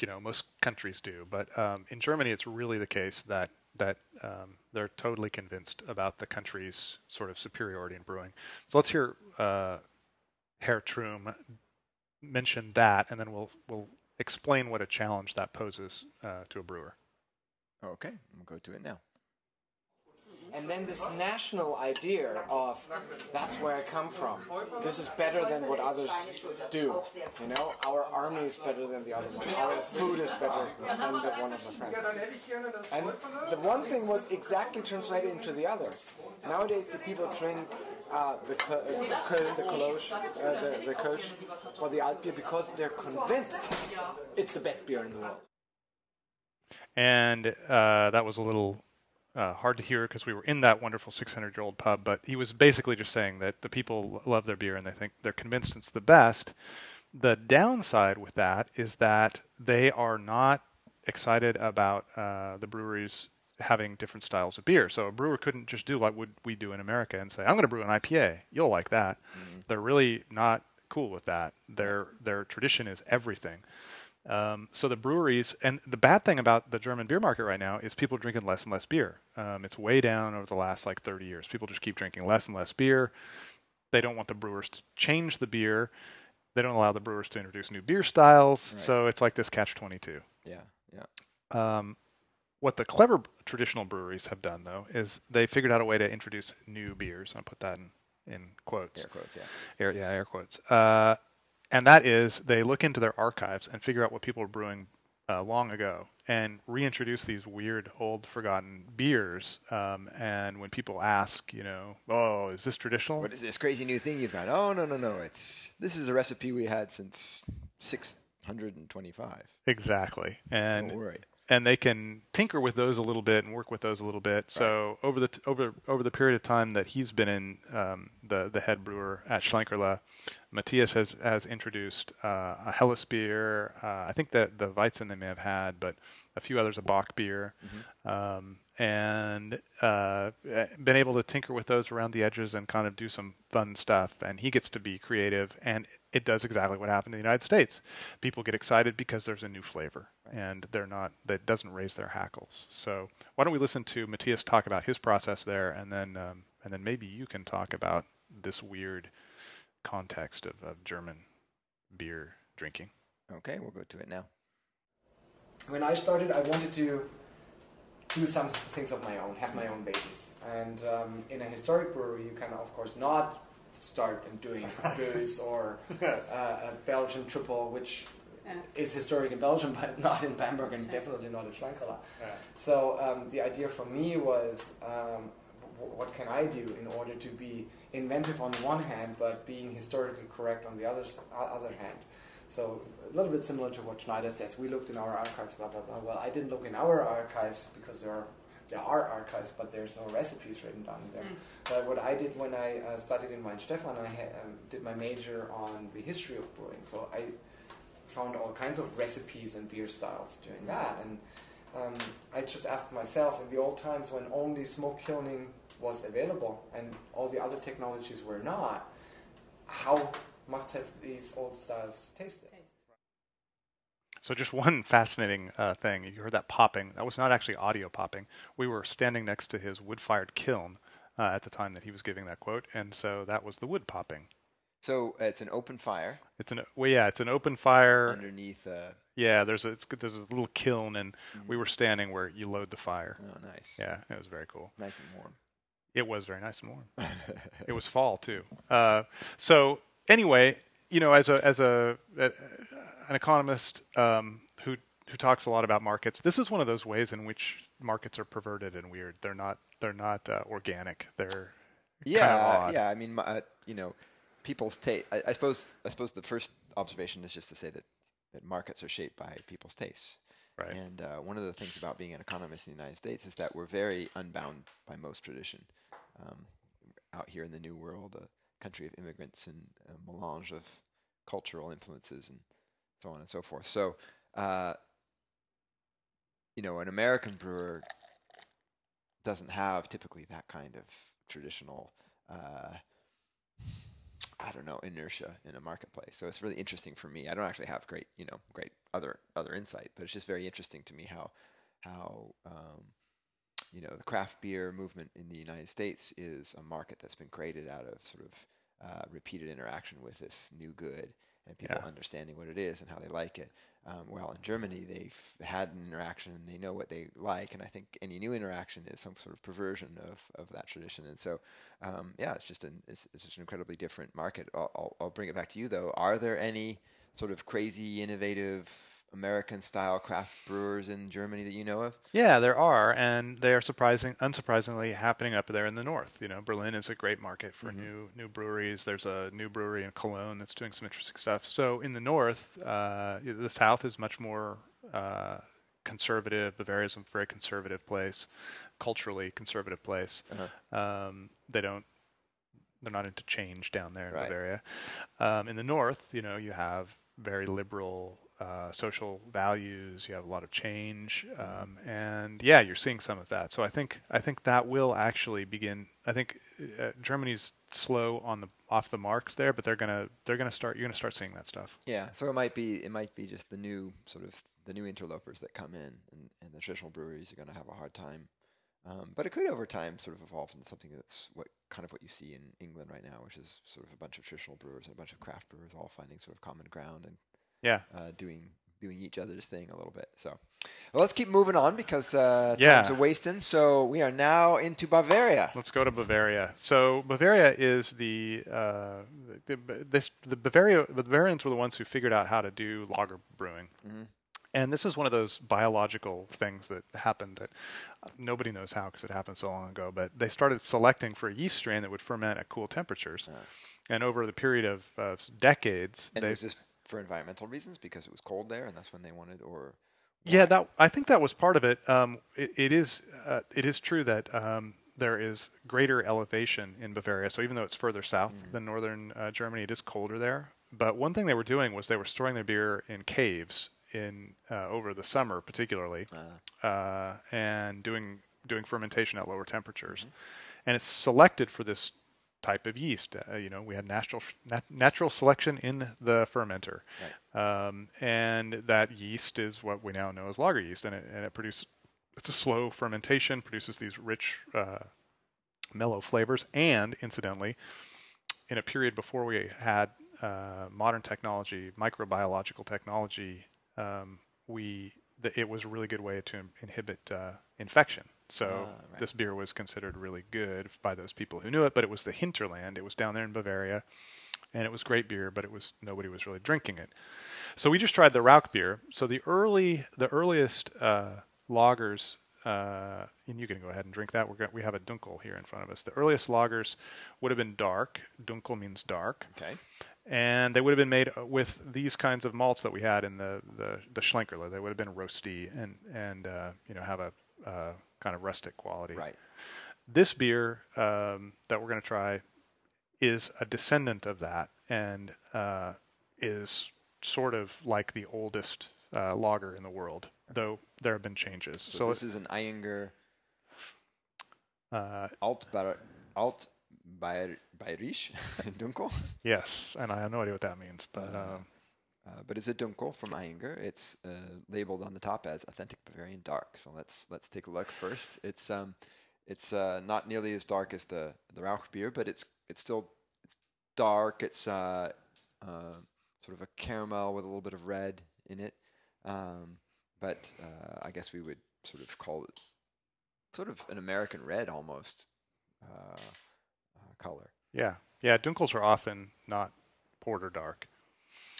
you know most countries do, but um, in Germany it's really the case that that um, they're totally convinced about the country's sort of superiority in brewing. So let's hear uh, Herr Trum mention that, and then we'll we'll explain what a challenge that poses uh, to a brewer. Okay, we'll go to it now. And then this national idea of that's where I come from. This is better than what others do. You know, our army is better than the other one. Our food is better than the one of the friends. And the one thing was exactly translated into the other. Nowadays, the people drink uh, the uh, the the Kolosch, uh, the, the Kölsch, or the alt beer because they're convinced it's the best beer in the world. And uh, that was a little uh, hard to hear because we were in that wonderful 600 year old pub. But he was basically just saying that the people love their beer and they think they're convinced it's the best. The downside with that is that they are not excited about uh, the breweries having different styles of beer. So a brewer couldn't just do like what we do in America and say, "I'm going to brew an IPA. You'll like that." They're really not cool with that. Their their tradition is everything. Um, so the breweries, and the bad thing about the German beer market right now is people are drinking less and less beer. Um, it's way down over the last like 30 years. People just keep drinking less and less beer. They don't want the brewers to change the beer. They don't allow the brewers to introduce new beer styles. Right. So it's like this catch 22. Yeah, yeah. Um, what the clever traditional breweries have done, though, is they figured out a way to introduce new beers. I'll put that in, in quotes. Air quotes. Yeah. Air, yeah, air quotes. Uh, and that is they look into their archives and figure out what people were brewing uh, long ago and reintroduce these weird, old, forgotten beers. Um, and when people ask, you know, oh, is this traditional? What is this crazy new thing you've got? Oh no no no! It's this is a recipe we had since 625. Exactly. And Don't worry. And they can tinker with those a little bit and work with those a little bit. So over the t- over over the period of time that he's been in um, the the head brewer at Schlenkerla, Matthias has has introduced uh, a Helles beer. Uh, I think that the Weizen they may have had, but a few others a Bock beer, um, and uh, been able to tinker with those around the edges and kind of do some fun stuff. And he gets to be creative, and it does exactly what happened in the United States. People get excited because there's a new flavor, and they're not that doesn't raise their hackles. So why don't we listen to Matthias talk about his process there, and then um, and then maybe you can talk about this weird context of, of German beer drinking. Okay, we'll go to it now. when I started, I wanted to do some things of my own, have my own babies. And um, in a historic brewery, you can, of course, not start doing Gose or uh, a Belgian triple, which is historic in Belgium, but not in Bamberg and definitely not in Schlenkerla. Yeah. So um, the idea for me was, um, w- what can I do in order to be inventive on the one hand, but being historically correct on the other s- o- other hand? So a little bit similar to what Schneider says. We looked in our archives, blah blah blah. Well, I didn't look in our archives because there are there are archives, but there's no recipes written down there. But what I did when I uh, studied in Weihenstephan, I ha- um, did my major on the history of brewing. So I found all kinds of recipes and beer styles doing that. And um, I just asked myself, in the old times when only smoke kilning was available and all the other technologies were not, how must have these old styles tasted? So just one fascinating uh, thing. You heard that popping. That was not actually audio popping. We were standing next to his wood-fired kiln uh, at the time that he was giving that quote, and so that was the wood popping. So uh, it's an open fire It's an well, yeah, it's an open fire. underneath. Uh, Yeah, there's a it's, there's a little kiln, and we were standing where you load the fire. oh, nice. Yeah, it was very cool. Nice and warm. It was very nice and warm. It was fall too. Uh, so anyway, you know, as a as a, a an economist um, who who talks a lot about markets, this is one of those ways in which markets are perverted and weird. They're not they're not uh, organic. They're yeah, kind of odd. yeah. I mean, uh, you know, people's taste. I, I suppose. I suppose the first observation is just to say that that markets are shaped by people's tastes. right. And uh, one of the things about being an economist in the United States is that we're very unbound by most tradition. Um, out here in the New World, a country of immigrants and a melange of cultural influences and so on and so forth. So, uh, you know, an American brewer doesn't have typically that kind of traditional. Uh, I don't know inertia in a marketplace. So it's really interesting for me. I don't actually have great, you know, great other other insight, but it's just very interesting to me how how um, you know the craft beer movement in the United States is a market that's been created out of sort of uh, repeated interaction with this new good and people Yeah. understanding what it is and how they like it. Um, well, in Germany, they've had an interaction and they know what they like, and I think any new interaction is some sort of perversion of, of that tradition. And so, um, yeah, it's just an it's, it's just an incredibly different market. I'll, I'll, I'll bring it back to you though. Are there any sort of crazy, innovative American style craft brewers in Germany that you know of? Yeah, there are, and they are surprising, unsurprisingly, happening up there in the north. You know, Berlin is a great market for new new breweries. There's a new brewery in Cologne that's doing some interesting stuff. So in the north, uh, the south is much more uh, conservative. Bavaria is a very conservative place, culturally conservative place. Um, they don't. They're not into change down there in Right. Bavaria. Um, in the north, you know, you have very liberal uh, social values. You have a lot of change, um, and yeah, you're seeing some of that. So I think I think that will actually begin. I think uh, Germany's slow on the off the marks there, but they're gonna they're gonna start. You're gonna start seeing that stuff. Yeah, so it might be it might be just the new sort of the new interlopers that come in, and, and the traditional breweries are going to have a hard time. Um, but it could over time sort of evolve into something that's what kind of what you see in England right now, which is sort of a bunch of traditional brewers and a bunch of craft brewers all finding sort of common ground and Yeah, uh, doing doing each other's thing a little bit. So well, let's keep moving on because uh, Yeah. time's a wasting. So we are now into Bavaria. Let's go to Bavaria. So Bavaria is the uh, the, this the Bavaria the Bavarians were the ones who figured out how to do lager brewing. Mhm. And this is one of those biological things that happened that nobody knows how because it happened so long ago. But they started selecting for a yeast strain that would ferment at cool temperatures, and over the period of uh, decades, And they was this for environmental reasons because it was cold there, and that's when they wanted, or Yeah, that I think that was part of it. Um, it, it is uh, it is true that um, there is greater elevation in Bavaria. So even though it's further south than northern uh, Germany, it is colder there. But one thing they were doing was they were storing their beer in caves in uh, over the summer, particularly, uh, and doing doing fermentation at lower temperatures. And it's selected for this type of yeast. Uh, you know, we had natural nat- natural selection in the fermenter, um, and that yeast is what we now know as lager yeast, and it, and it produces it's a slow fermentation, produces these rich, uh, mellow flavors, and incidentally, in a period before we had uh, modern technology, microbiological technology, um, we th- it was a really good way to in- inhibit uh, infection So Ah, right. this beer was considered really good by those people who knew it. But it was the hinterland. It was down there in Bavaria, and it was great beer, but it was nobody was really drinking it. So we just tried the Rauch beer. So the early, the earliest uh, lagers, uh, and you can go ahead and drink that. We're going we have a Dunkel here in front of us. The earliest lagers would have been dark. Dunkel means dark, Okay. and they would have been made uh, with these kinds of malts that we had in the the, the Schlenkerla. They would have been roasty and and uh, you know have a uh, kind of rustic quality. Right. This beer um, that we're going to try is a descendant of that and uh, is sort of like the oldest uh, lager in the world, though there have been changes. So, So, this is an Ayinger uh, Alt Bar Alt Bayer Bayerisch Dunkel. yes, and I have no idea what that means, but Uh, um, Uh, but it's a Dunkel from Ayinger. It's uh, labeled on the top as authentic Bavarian dark. So let's let's take a look first. It's um it's uh, not nearly as dark as the the Rauch beer, but it's it's still it's dark. It's uh, uh, sort of a caramel with a little bit of red in it. Um, but I guess we would sort of call it sort of an American red almost color. yeah, yeah, Dunkels are often not porter dark.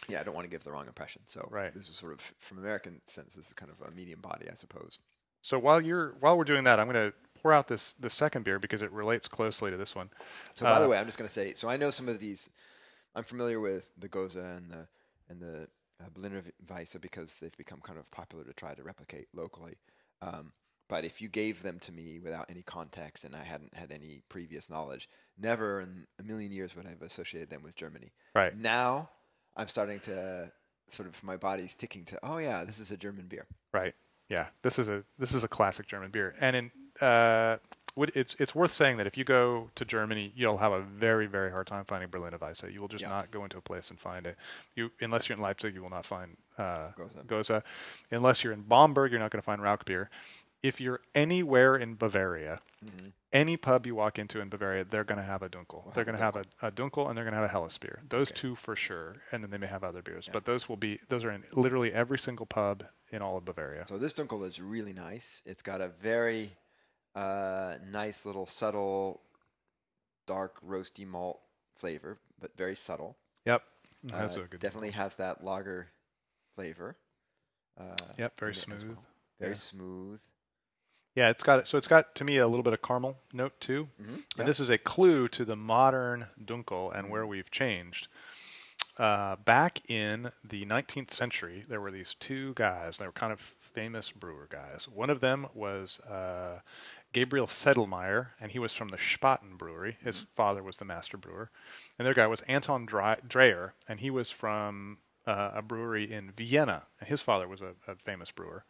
Yeah, I don't want to give the wrong impression. So Right. this is sort of from American sense. This is kind of a medium body, I suppose. So while you're while we're doing that, I'm going to pour out this the second beer because it relates closely to this one. So by the Uh, way, I'm just going to say. So I know some of these. I'm familiar with the Gose and the and the uh, Berliner Weisse because they've become kind of popular to try to replicate locally. Um, but if you gave them to me without any context and I hadn't had any previous knowledge, never in a million years would I have associated them with Germany. Right. Now, I'm starting to sort of my body's ticking to. Oh yeah, this is a German beer. Right. Yeah. This is a this is a classic German beer, and in uh, it's it's worth saying that if you go to Germany, you'll have a very very hard time finding Berliner Weisse. You will just Yeah. not go into a place and find it. You unless you're in Leipzig, you will not find uh, Gose. Gose. Unless you're in Bamberg, you're not going to find Rauch beer. If you're anywhere in Bavaria, Mhm. any pub you walk into in Bavaria, they're going to have a Dunkel. Will they're going to have a, a Dunkel and they're going to have a Helles beer. Those Okay. two for sure, and then they may have other beers. Yeah. But those will be those are in literally every single pub in all of Bavaria. So this Dunkel is really nice. It's got a very uh, nice little subtle, dark roasty malt flavor, but very subtle. Yep, that's Uh, a good. definitely has that lager flavor. Uh, Yep, very in it as smooth. well. Very Yeah. smooth. Yeah, it's got so it's got to me a little bit of caramel note too, hmm and this is a clue to the modern Dunkel and Mm-hmm. where we've changed. Uh, back in the 19th century, there were these two guys. They were kind of famous brewer guys. One of them was uh, Gabriel Sedlmayr, and he was from the Spaten Brewery. His Mm-hmm. father was the master brewer. And their guy was Anton Dre- Dreher, and he was from uh, a brewery in Vienna. And his father was a, a famous brewer.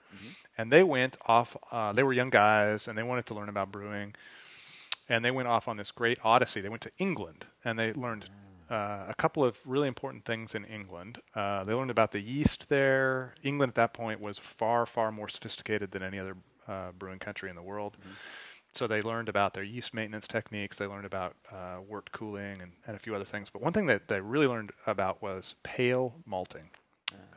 And they went off. Uh, they were young guys, and they wanted to learn about brewing. And they went off on this great odyssey. They went to England, and they learned uh, a couple of really important things in England. Uh, they learned about the yeast there. England at that point was far, far more sophisticated than any other uh, brewing country in the world. So they learned about their yeast maintenance techniques. They learned about uh, wort cooling and, and a few other things. But one thing that they really learned about was pale malting.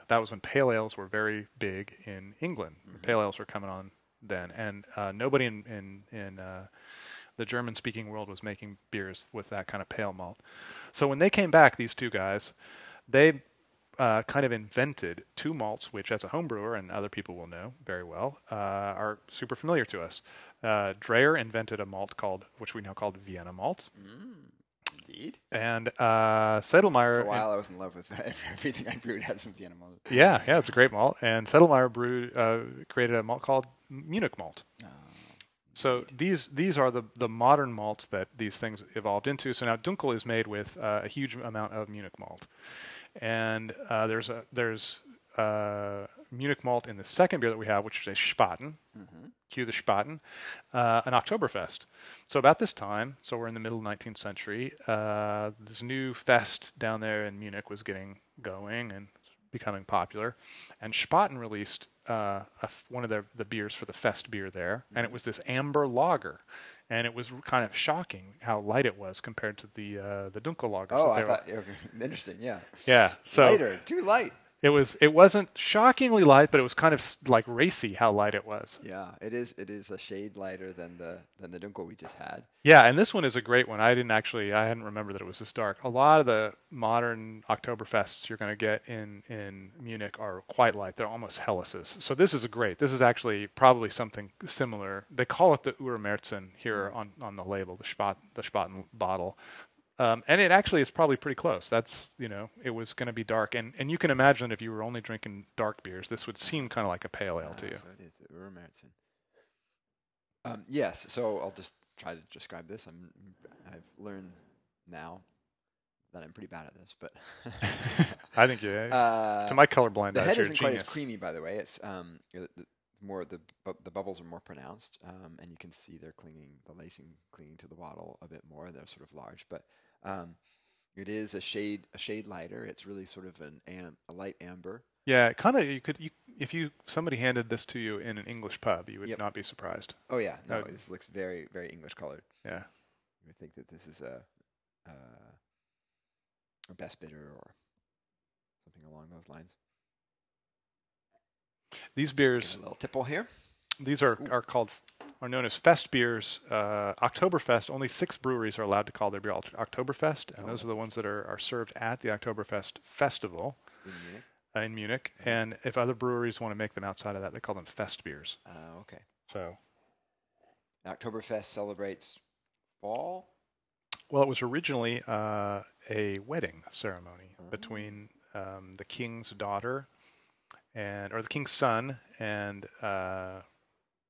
That was when pale ales were very big in England. Pale ales were coming on then, and uh, nobody in in, in uh, the German-speaking world was making beers with that kind of pale malt. So when they came back, these two guys, they uh, kind of invented two malts, which, as a home brewer and other people will know very well, uh, are super familiar to us. Uh, Dreher invented a malt called, which we now called Vienna malt, Indeed. and uh, Sedlmayr. For a while, I was in love with that. everything I brewed had some Vienna malt. yeah, yeah, it's a great malt. And Sedlmayr brewed, uh, created a malt called Munich malt. Oh, So these these are the the modern malts that these things evolved into. So now Dunkel is made with uh, a huge amount of Munich malt, and uh, there's a there's uh, Munich malt in the second beer that we have, which is a Spaten. mhm. Cue the Spaten, uh, an Oktoberfest. So about this time, so we're in the middle 19th century, uh, this new fest down there in Munich was getting going and becoming popular, and Spaten released uh, a f one of their the beers for the fest beer there, and it was this amber lager. And it was kind of shocking how light it was compared to the uh, the Dunkel lagers. Oh, I thought okay, interesting. Yeah. yeah. So Lighter, too light. It was. It wasn't shockingly light, but it was kind of like racy how light it was. Yeah, it is. It is a shade lighter than the than the Dunkel we just had. Yeah, and this one is a great one. I didn't actually. I hadn't remembered that it was this dark. A lot of the modern Oktoberfests you're going to get in in Munich are quite light. They're almost Helleses. So this is a great. This is actually probably something similar. They call it the Urmärzen here mm. on on the label, the Spot the Spaten bottle. Um, and it actually is probably pretty close. That's you know, it was going to be dark, and and you can imagine if you were only drinking dark beers, this would seem kind of like a pale ale to Ah, you. So it is Urmärzen. Um, yes. So I'll just try to describe this. I'm I've learned now that I'm pretty bad at this, but I think yeah. uh, to my colorblind the head a isn't quite as creamy, by the way. It's um more the the bubbles are more pronounced, um, and you can see they're clinging the lacing clinging to the bottle a bit more. They're sort of large, but um, it is a shade a shade lighter. It's really sort of an am, a light amber. Yeah, kind of. You could, you, if you somebody handed this to you in an English pub, you would Yep. not be surprised. Oh yeah, no, Uh, this looks very very English colored. Yeah, You would think that this is a uh, a best bitter or something along those lines. These Get beers, a little tipple here. these are are called are known as fest beers. Uh, Oktoberfest. Only six breweries are allowed to call their beer Oktoberfest, and Oh, those are the ones that are, are served at the Oktoberfest festival in Munich. uh, in Munich. And if other breweries want to make them outside of that, they call them fest beers. Uh, okay. So, Oktoberfest celebrates fall. well, it was originally uh, a wedding ceremony Oh. between um, the king's daughter and or the king's son and uh,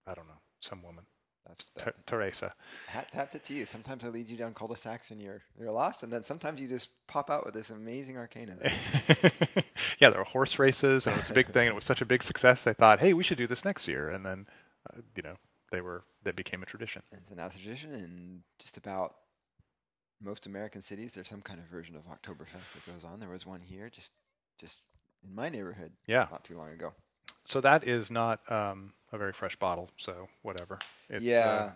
I don't know some woman, That's Ter- that. Teresa. Hat tap it to you. Sometimes I lead you down cul-de-sacs and you're you're lost, and then sometimes you just pop out with this amazing arcana. yeah, there were horse races, and it was a big thing. And it was such a big success. They thought, hey, we should do this next year, and then, uh, you know, they were that became a tradition. and so now it's a tradition in just about most American cities. There's some kind of version of Oktoberfest that goes on. There was one here, just just in my neighborhood, Yeah. not too long ago. So that is not um, a very fresh bottle. So whatever. It's, yeah, Uh,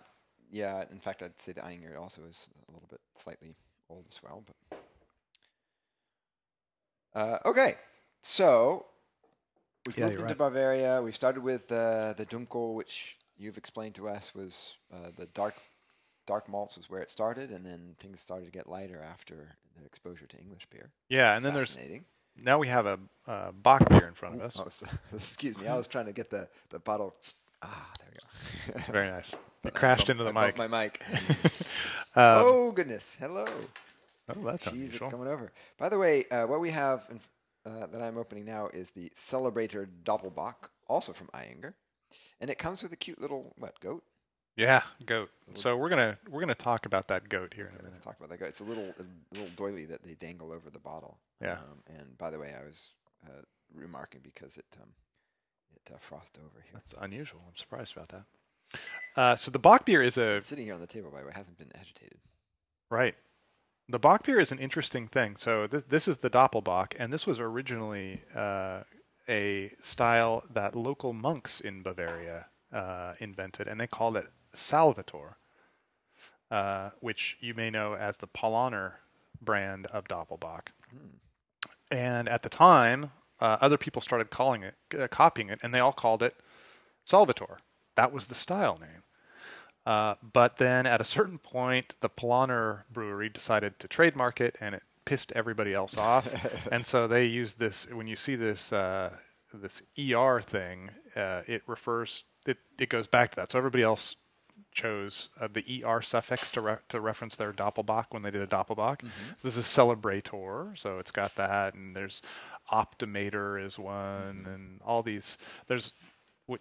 yeah. In fact, I'd say the Ayinger also is a little bit slightly old as well. But uh, okay, so we've Yeah, moved into right. Bavaria. We started with uh, the Dunkel, which you've explained to us was uh, the dark dark malts was where it started, and then things started to get lighter after the exposure to English beer. yeah, and then there's. Now we have a uh, Bock beer in front of us. oh, so- excuse me, I was trying to get the, the bottle. Ah, there we go. Very nice. It crashed into the I mic. My mic. Um, oh goodness! Hello. oh, that's Cheese unusual. coming over. By the way, uh, what we have in, uh, that I'm opening now is the Celebrator Doppelbock, also from Ayinger, and it comes with a cute little what goat. Yeah, goat. So we're gonna we're gonna talk about that goat here in a minute. talk about that goat. It's a little a little doily that they dangle over the bottle. Yeah. Um, and by the way, I was uh, remarking because it um, it uh, frothed over here. That's unusual. I'm surprised about that. Uh, so the Bock beer is a It's sitting here on the table, by the way, it hasn't been agitated. Right. The Bock beer is an interesting thing. So this this is the Doppelbock, and this was originally uh, a style that local monks in Bavaria uh, invented, and they called it Salvator, uh, which you may know as the Paulaner brand of Doppelbock. Hmm. And at the time, uh, other people started calling it, uh, copying it, and they all called it Salvator. That was the style name. Uh, but then at a certain point, the Paulaner brewery decided to trademark it, and it pissed everybody else off. and so they used this. When you see this uh, this er thing, uh, it refers it it goes back to that. So everybody else chose uh, the er suffix to re- to reference their doppelbock when they did a doppelbock. So this is celebrator, so it's got that, and there's optimator is one, and all these. There's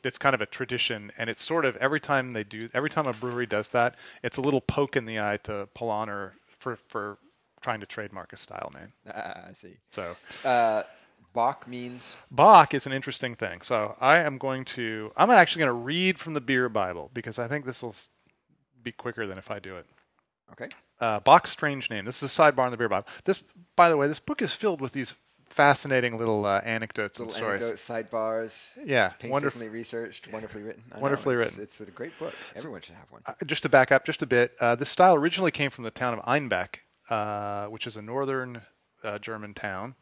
it's kind of a tradition, and it's sort of every time they do, every time a brewery does that, it's a little poke in the eye to Paulaner for for trying to trademark a style name. Ah, I see. So Uh, Bock means Bock is an interesting thing. So I am going to, I'm actually going to read from the beer Bible because I think this will be quicker than if I do it. okay. Uh, Bock's strange name. This is a sidebar in the beer Bible. This, by the way, this book is filled with these fascinating little uh, anecdotes Little and stories. anecdotes, sidebars, Yeah, wonderfully researched, wonderfully written. I know, Wonderfully it's- written. It's a great book. Everyone should have one. Uh, just to back up just a bit, uh, this style originally came from the town of Einbeck, uh, which is a northern uh, German town,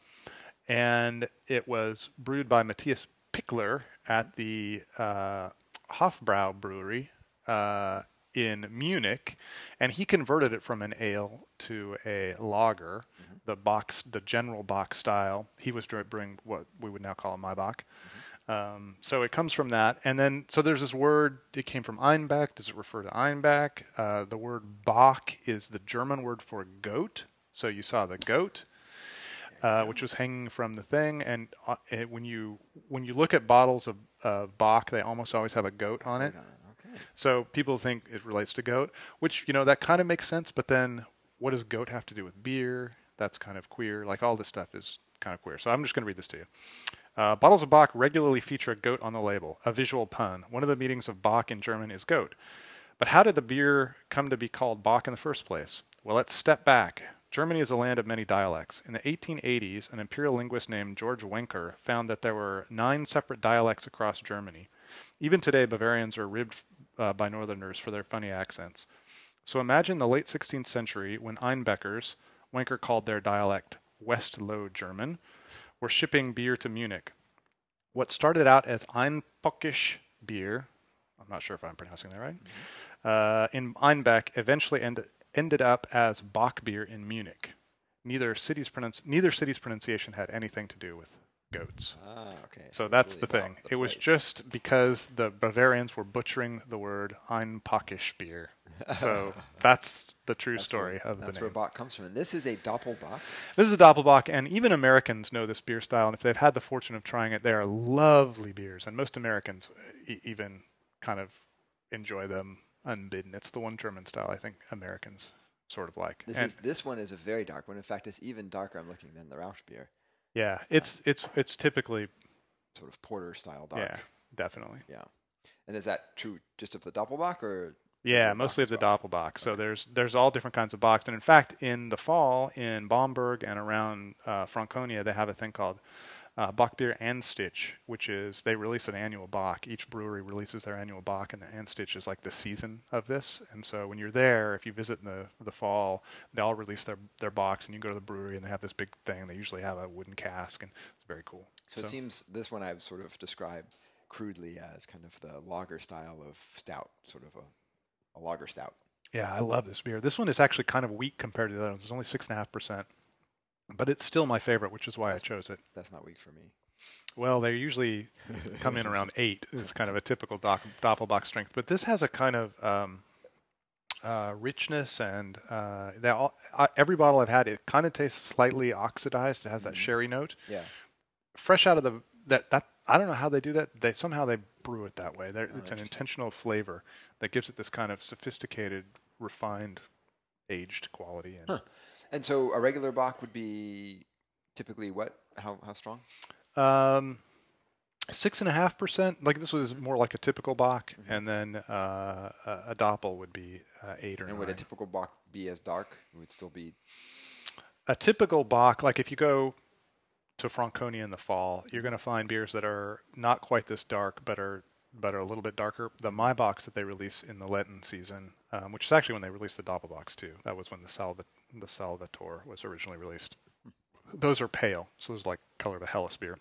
and it was brewed by Matthias Pichler at the uh, Hofbrau Brewery uh, in Munich, and he converted it from an ale to a lager, the box, the general box style. He was brewing what we would now call a Maibock. Um, so it comes from that, and then so there's this word. It came from Einbeck. Does it refer to Einbeck? Uh, the word Bock is the German word for goat. So you saw the goat, uh, which was hanging from the thing, and uh, it, when you when you look at bottles of uh, Bock, they almost always have a goat on it. Okay. So people think it relates to goat, which you know that kind of makes sense. But then, what does goat have to do with beer? That's kind of queer. Like all this stuff is kind of queer. So I'm just going to read this to you. Uh, bottles of Bock regularly feature a goat on the label, a visual pun. One of the meanings of Bock in German is goat. But how did the beer come to be called Bock in the first place? Well, let's step back. Germany is a land of many dialects. In the 1880s, an imperial linguist named George Wenker found that there were nine separate dialects across Germany. Even today, Bavarians are ribbed uh, by Northerners for their funny accents. So imagine the late 16th century when Einbeckers, Wenker called their dialect West Low German, were shipping beer to Munich. What started out as Einpockisch beer, I'm not sure if I'm pronouncing that right, uh, in Einbeck eventually end, ended up as Bock beer in Munich. Neither city's, pronunci- neither city's pronunciation had anything to do with goats. Ah, okay. So it's that's really the thing. the it was just because the Bavarians were butchering the word Einpockisch beer. So that's the true That's story where, of the That's name. where Bock comes from. And this is a Doppelbock. This is a Doppelbock, and even Americans know this beer style. And if they've had the fortune of trying it, they are lovely beers. And most Americans e- even kind of enjoy them unbidden. It's the one German style I think Americans sort of like. This and is this one is a very dark one. In fact, it's even darker. I'm looking than the Rauch beer, yeah, it's it's it's typically sort of porter style dark. yeah, definitely. Yeah, and is that true just of the Doppelbock or? Yeah, the mostly of the Bock Doppelbock. So Okay. there's there's all different kinds of Bocks, and in fact, in the fall in Bamberg and around uh, Franconia, they have a thing called uh, and Anstich, which is they release an annual Bock. Each brewery releases their annual Bock, and the Anstich is like the season of this. And so when you're there, if you visit in the the fall, they all release their their Bocks, and you go to the brewery, and they have this big thing. They usually have a wooden cask, and it's very cool. So, it seems this one I've sort of described crudely as kind of the lager style of stout, sort of a, a lager stout. Yeah, I love this beer. This one is actually kind of weak compared to the other ones. It's only six and a half percent, but it's still my favorite, which is why I chose it. That's not weak for me. Well, they usually come in around eight. It's kind of a typical doc, Doppelbock strength, but this has a kind of um, uh, richness, and uh, they all, uh, every bottle I've had, it kind of tastes slightly oxidized. It has that Mhm. sherry note, Yeah. fresh out of the that that. I don't know how they do that. They somehow they brew it that way. They're, Oh, it's an intentional flavor that gives it this kind of sophisticated, refined, aged quality. And Huh. And so a regular Bock would be typically what? How how strong? Um, six and a half percent. Like this was more like a typical Bock, Mhm. and then uh, a, a Doppel would be uh, eight or And nine. would a typical Bock be as dark? It would still be a typical Bock, like if you go to Franconia in the fall, you're going to find beers that are not quite this dark, but are but are a little bit darker. The Maibocks that they release in the Lenten season, um, which is actually when they released the Doppelbocks too. That was when the Salva the Salvatore was originally released. Those are pale, so those are like color of a Helles beer.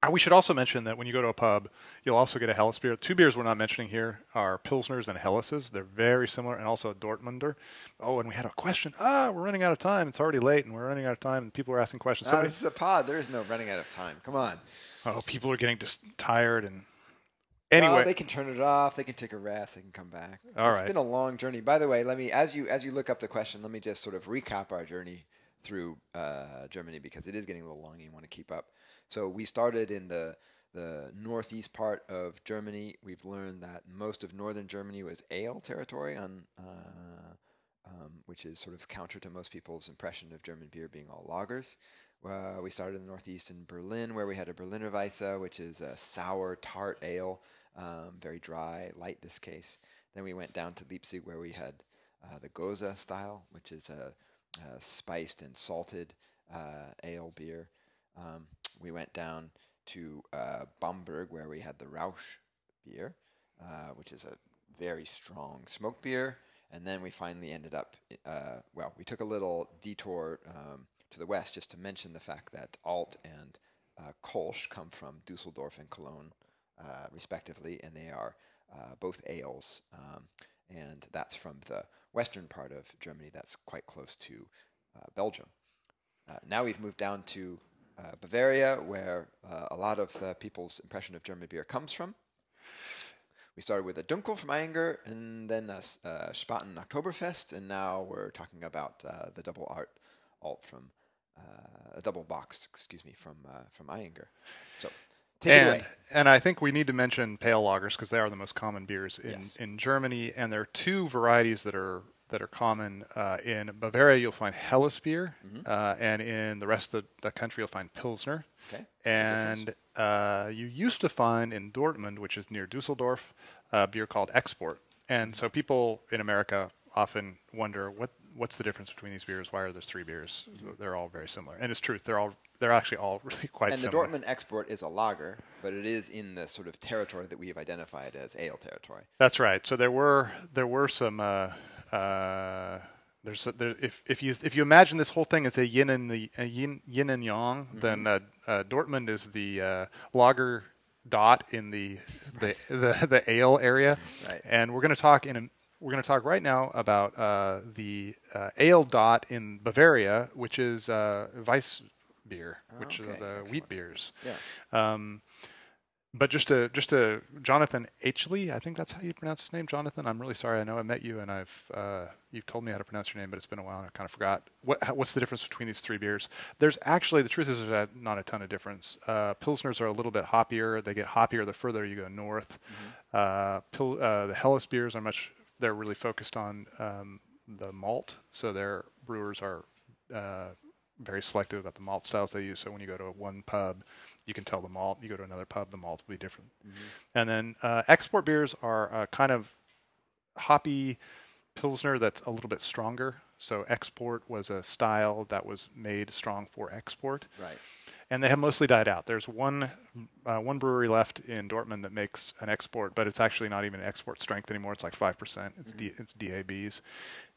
Uh, we should also mention that when you go to a pub, you'll also get a Helles beer. Two beers we're not mentioning here are Pilsners and Helleses. They're very similar, and also a Dortmunder. Oh, and we had a question. Ah, we're running out of time. It's already late, and we're running out of time, and people are asking questions. Ah, So, this is a pod. There is no running out of time. Come on. oh, people are getting just tired and. Well, Anyway, they can turn it off. They can take a rest. They can come back. All It's right. been a long journey. By the way, let me as you as you look up the question, let me just sort of recap our journey through uh, Germany because it is getting a little long. and You want to keep up. So we started in the the northeast part of Germany. We've learned that most of northern Germany was ale territory, on uh, um, which is sort of counter to most people's impression of German beer being all lagers. Uh, we started in the northeast in Berlin, where we had a Berliner Weisse, which is a sour, tart ale, um, very dry, light this case. Then we went down to Leipzig, where we had uh, the Gose style, which is a, a spiced and salted uh, ale beer. Um, we went down to uh, Bamberg, where we had the Rauch beer, uh, which is a very strong smoked beer. And then we finally ended up, uh, well, we took a little detour um, to the west, just to mention the fact that Alt and uh, Kolsch come from Dusseldorf and Cologne, uh, respectively, and they are uh, both ales. Um, and that's from the western part of Germany that's quite close to uh, Belgium. Uh, now we've moved down to uh, Bavaria, where a lot of people's impression of German beer comes from. We started with a Dunkel from Ayinger, and then a, a Spaten Oktoberfest, and now we're talking about the double art alt from a double box, excuse me, from from Ayinger. So Take and, and I think we need to mention pale lagers because they are the most common beers in, yes. in Germany, and there are two varieties that are that are common uh, in Bavaria. You'll find Helles beer, mm-hmm. uh, and in the rest of the, the, country, you'll find Pilsner. Okay. And uh, you used to find in Dortmund, which is near Dusseldorf, a beer called Export. And so people in America often wonder what what's the difference between these beers? Why are there three beers? Mm-hmm. They're all very similar, and it's true. They're all they're actually all really quite and similar. And the Dortmund export is a lager, but it is in the sort of territory that we have identified as ale territory. That's right. So there were there were some. Uh, uh, there's a, there, if if you if you imagine this whole thing as a yin and the yin yin and yang, mm-hmm. then uh, uh, Dortmund is the uh, lager dot in the the the, the ale area, right. and we're going to talk in a, we're going to talk right now about uh, the uh, ale dot in Bavaria, which is uh, Weiss beer, which okay. are the Excellent. wheat beers. Yeah. Um, but just to just to Jonathan Aichley, I think that's how you pronounce his name, Jonathan. I'm really sorry. I know I met you, and I've uh, you've told me how to pronounce your name, but it's been a while, and I kind of forgot. What what's the difference between these three beers? There's actually the truth is there's not a ton of difference. Uh, Pilsners are a little bit hoppier. They get hoppier the further you go north. Mm-hmm. Uh, Pil- uh, the Helles beers are much. They're really focused on um, the malt, so their brewers are uh, very selective about the malt styles they use. So when you go to one pub, you can tell the malt. You go to another pub, the malt will be different. Mm-hmm. And then uh, export beers are uh, kind of hoppy pilsner that's a little bit stronger. So export was a style that was made strong for export. Right. And they have mostly died out. There's one uh, one brewery left in Dortmund that makes an export, but it's actually not even export strength anymore. It's like five percent. It's mm-hmm. D, it's DABs,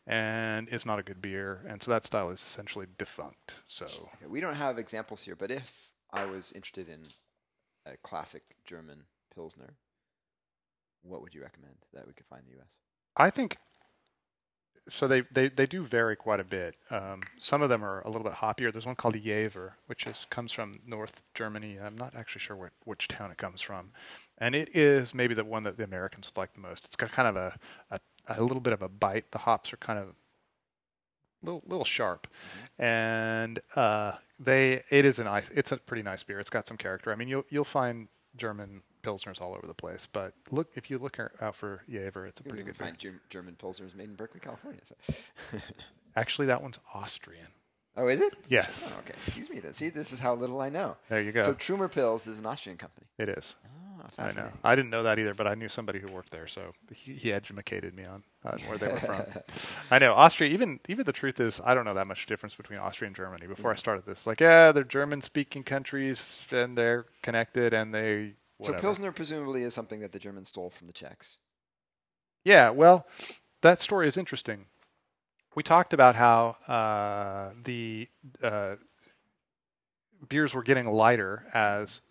and it's not a good beer, and so that style is essentially defunct. So okay, we don't have examples here, but if I was interested in a classic German pilsner, what would you recommend that we could find in the U.S.? I think so. They they, they do vary quite a bit. Um, some of them are a little bit hoppier. There's one called Jever, which is comes from North Germany. I'm not actually sure which town it comes from, and it is maybe the one that the Americans would like the most. It's got kind of a, a a little bit of a bite. The hops are kind of little little sharp, mm-hmm. and uh, they it is a nice. It's a pretty nice beer. It's got some character. I mean, you'll you'll find German pilsners all over the place, but look if you look out for Jever, it's a pretty good find beer. German pilsners made in Berkeley, California. So. Actually, that one's Austrian. Oh, is it? Yes. Oh, okay. Excuse me then. See, this is how little I know. There you go. So Trumer Pils is an Austrian company. It is. Oh, I know. I didn't know that either, but I knew somebody who worked there, so he, he educated me on uh, where they were from. I know Austria. Even even the truth is, I don't know that much difference between Austria and Germany. Before I started this, like, yeah, they're German-speaking countries and they're connected, and they. Whatever. So Pilsner presumably is something that the Germans stole from the Czechs. Yeah, well, that story is interesting we talked about how uh, the uh, beers were getting lighter as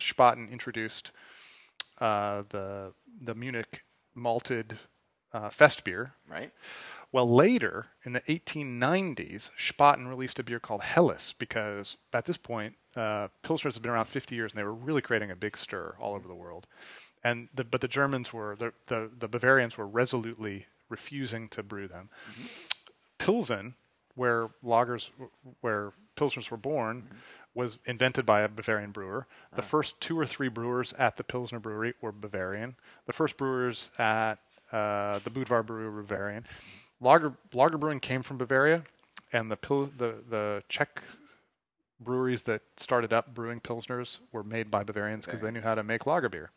Spaten introduced uh, the the Munich malted uh, fest beer. Right. Well, later in the 1890s, Spaten released a beer called Helles because at this point, uh, Pilsners had been around 50 years and they were really creating a big stir all over the world. And the, but the Germans were the, the, the Bavarians were resolutely refusing to brew them. Mm-hmm. Pilsen, where lagers, where pilsners were born, mm-hmm. Was invented by a Bavarian brewer. The ah. first two or three brewers at the Pilsner brewery were Bavarian. The first brewers at uh, the Budvar brewery were Bavarian. Lager lager brewing came from Bavaria, and the pil- the the Czech breweries that started up brewing pilsners were made by Bavarians because they knew how to make lager beer.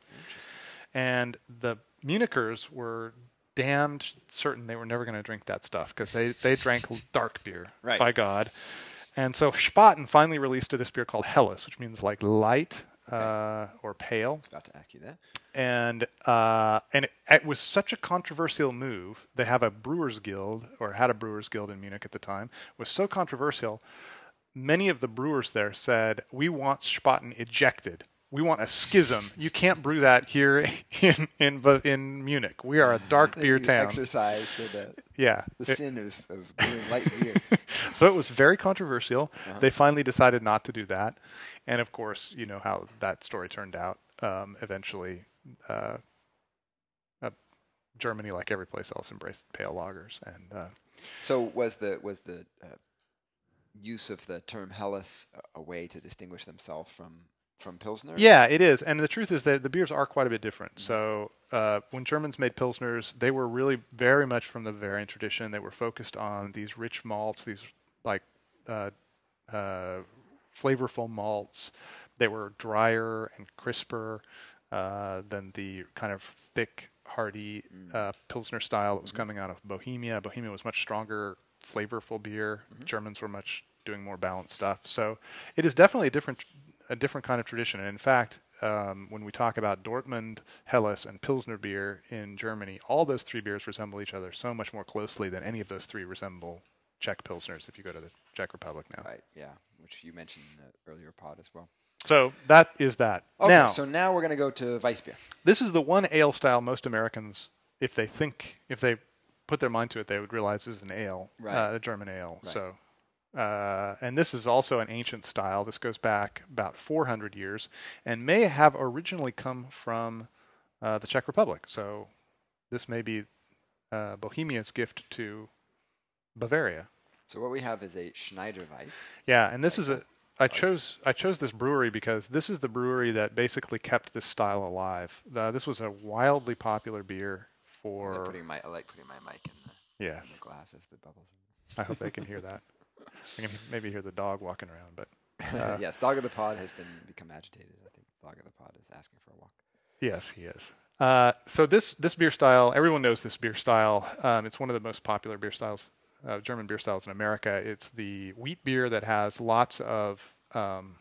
And the Munichers were damned certain they were never going to drink that stuff because they, they drank dark beer right. by God. And so Spaten finally released this beer called Helles, which means like light okay. uh, or pale. I was about to ask you that. And uh, and it, it, was such a controversial move. They have a brewers guild or had a brewers guild in Munich at the time. It was so controversial many of the brewers there said, "We want Spaten ejected. We want a schism. You can't brew that here in in in Munich. We are a dark beer town." Exercise for the, Yeah. the It- sin of, of brewing light beer. so it was very controversial. Uh-huh. They finally decided not to do that, and of course, you know how that story turned out. Um, eventually, uh, uh, Germany, like every place else, embraced pale lagers, and uh, So was the was the uh, use of the term Helles a, a way to distinguish themselves from from Pilsner? Yeah, it is. And the truth is that the beers are quite a bit different. Mm-hmm. So uh, when Germans made Pilsners, they were really very much from the Bavarian tradition. They were focused on these rich malts, these like uh, uh, flavorful malts. They were drier and crisper uh, than the kind of thick, hearty Mm. uh, Pilsner style that was Mhm. coming out of Bohemia. Bohemia was much stronger, flavorful beer. Mhm. Germans were much doing more balanced stuff. So it is definitely a different a different kind of tradition. And in fact, um, when we talk about Dortmund, Helles, and Pilsner beer in Germany, all those three beers resemble each other so much more closely than any of those three resemble Czech Pilsners if you go to the Czech Republic now. Right. Yeah, which you mentioned in the earlier pod as well. So that is that. Okay, now, so now we're going to go to Weissbier. this is the one ale style most Americans, if they think, if they put their mind to it, they would realize this is an ale, Right. uh, a German ale. Right. So, uh, and this is also an ancient style. This goes back about 400 years, and may have originally come from uh, the Czech Republic. So, this may be uh, Bohemia's gift to Bavaria. So what we have is a Schneider Weiss. Yeah, and this Like is a. I chose I chose this brewery because this is the brewery that basically kept this style alive. This was a wildly popular beer I like for. putting my I like putting my mic in the, Yes, in the glass as the bubbles. I hope they can hear that. I can maybe hear the dog walking around, but Uh, yes, dog of the pod has been become agitated. I think dog of the pod is asking for a walk. yes, he is. Uh, so this this beer style, everyone knows this beer style. Um, it's one of the most popular beer styles, uh, German beer styles in America. It's the wheat beer that has lots of um,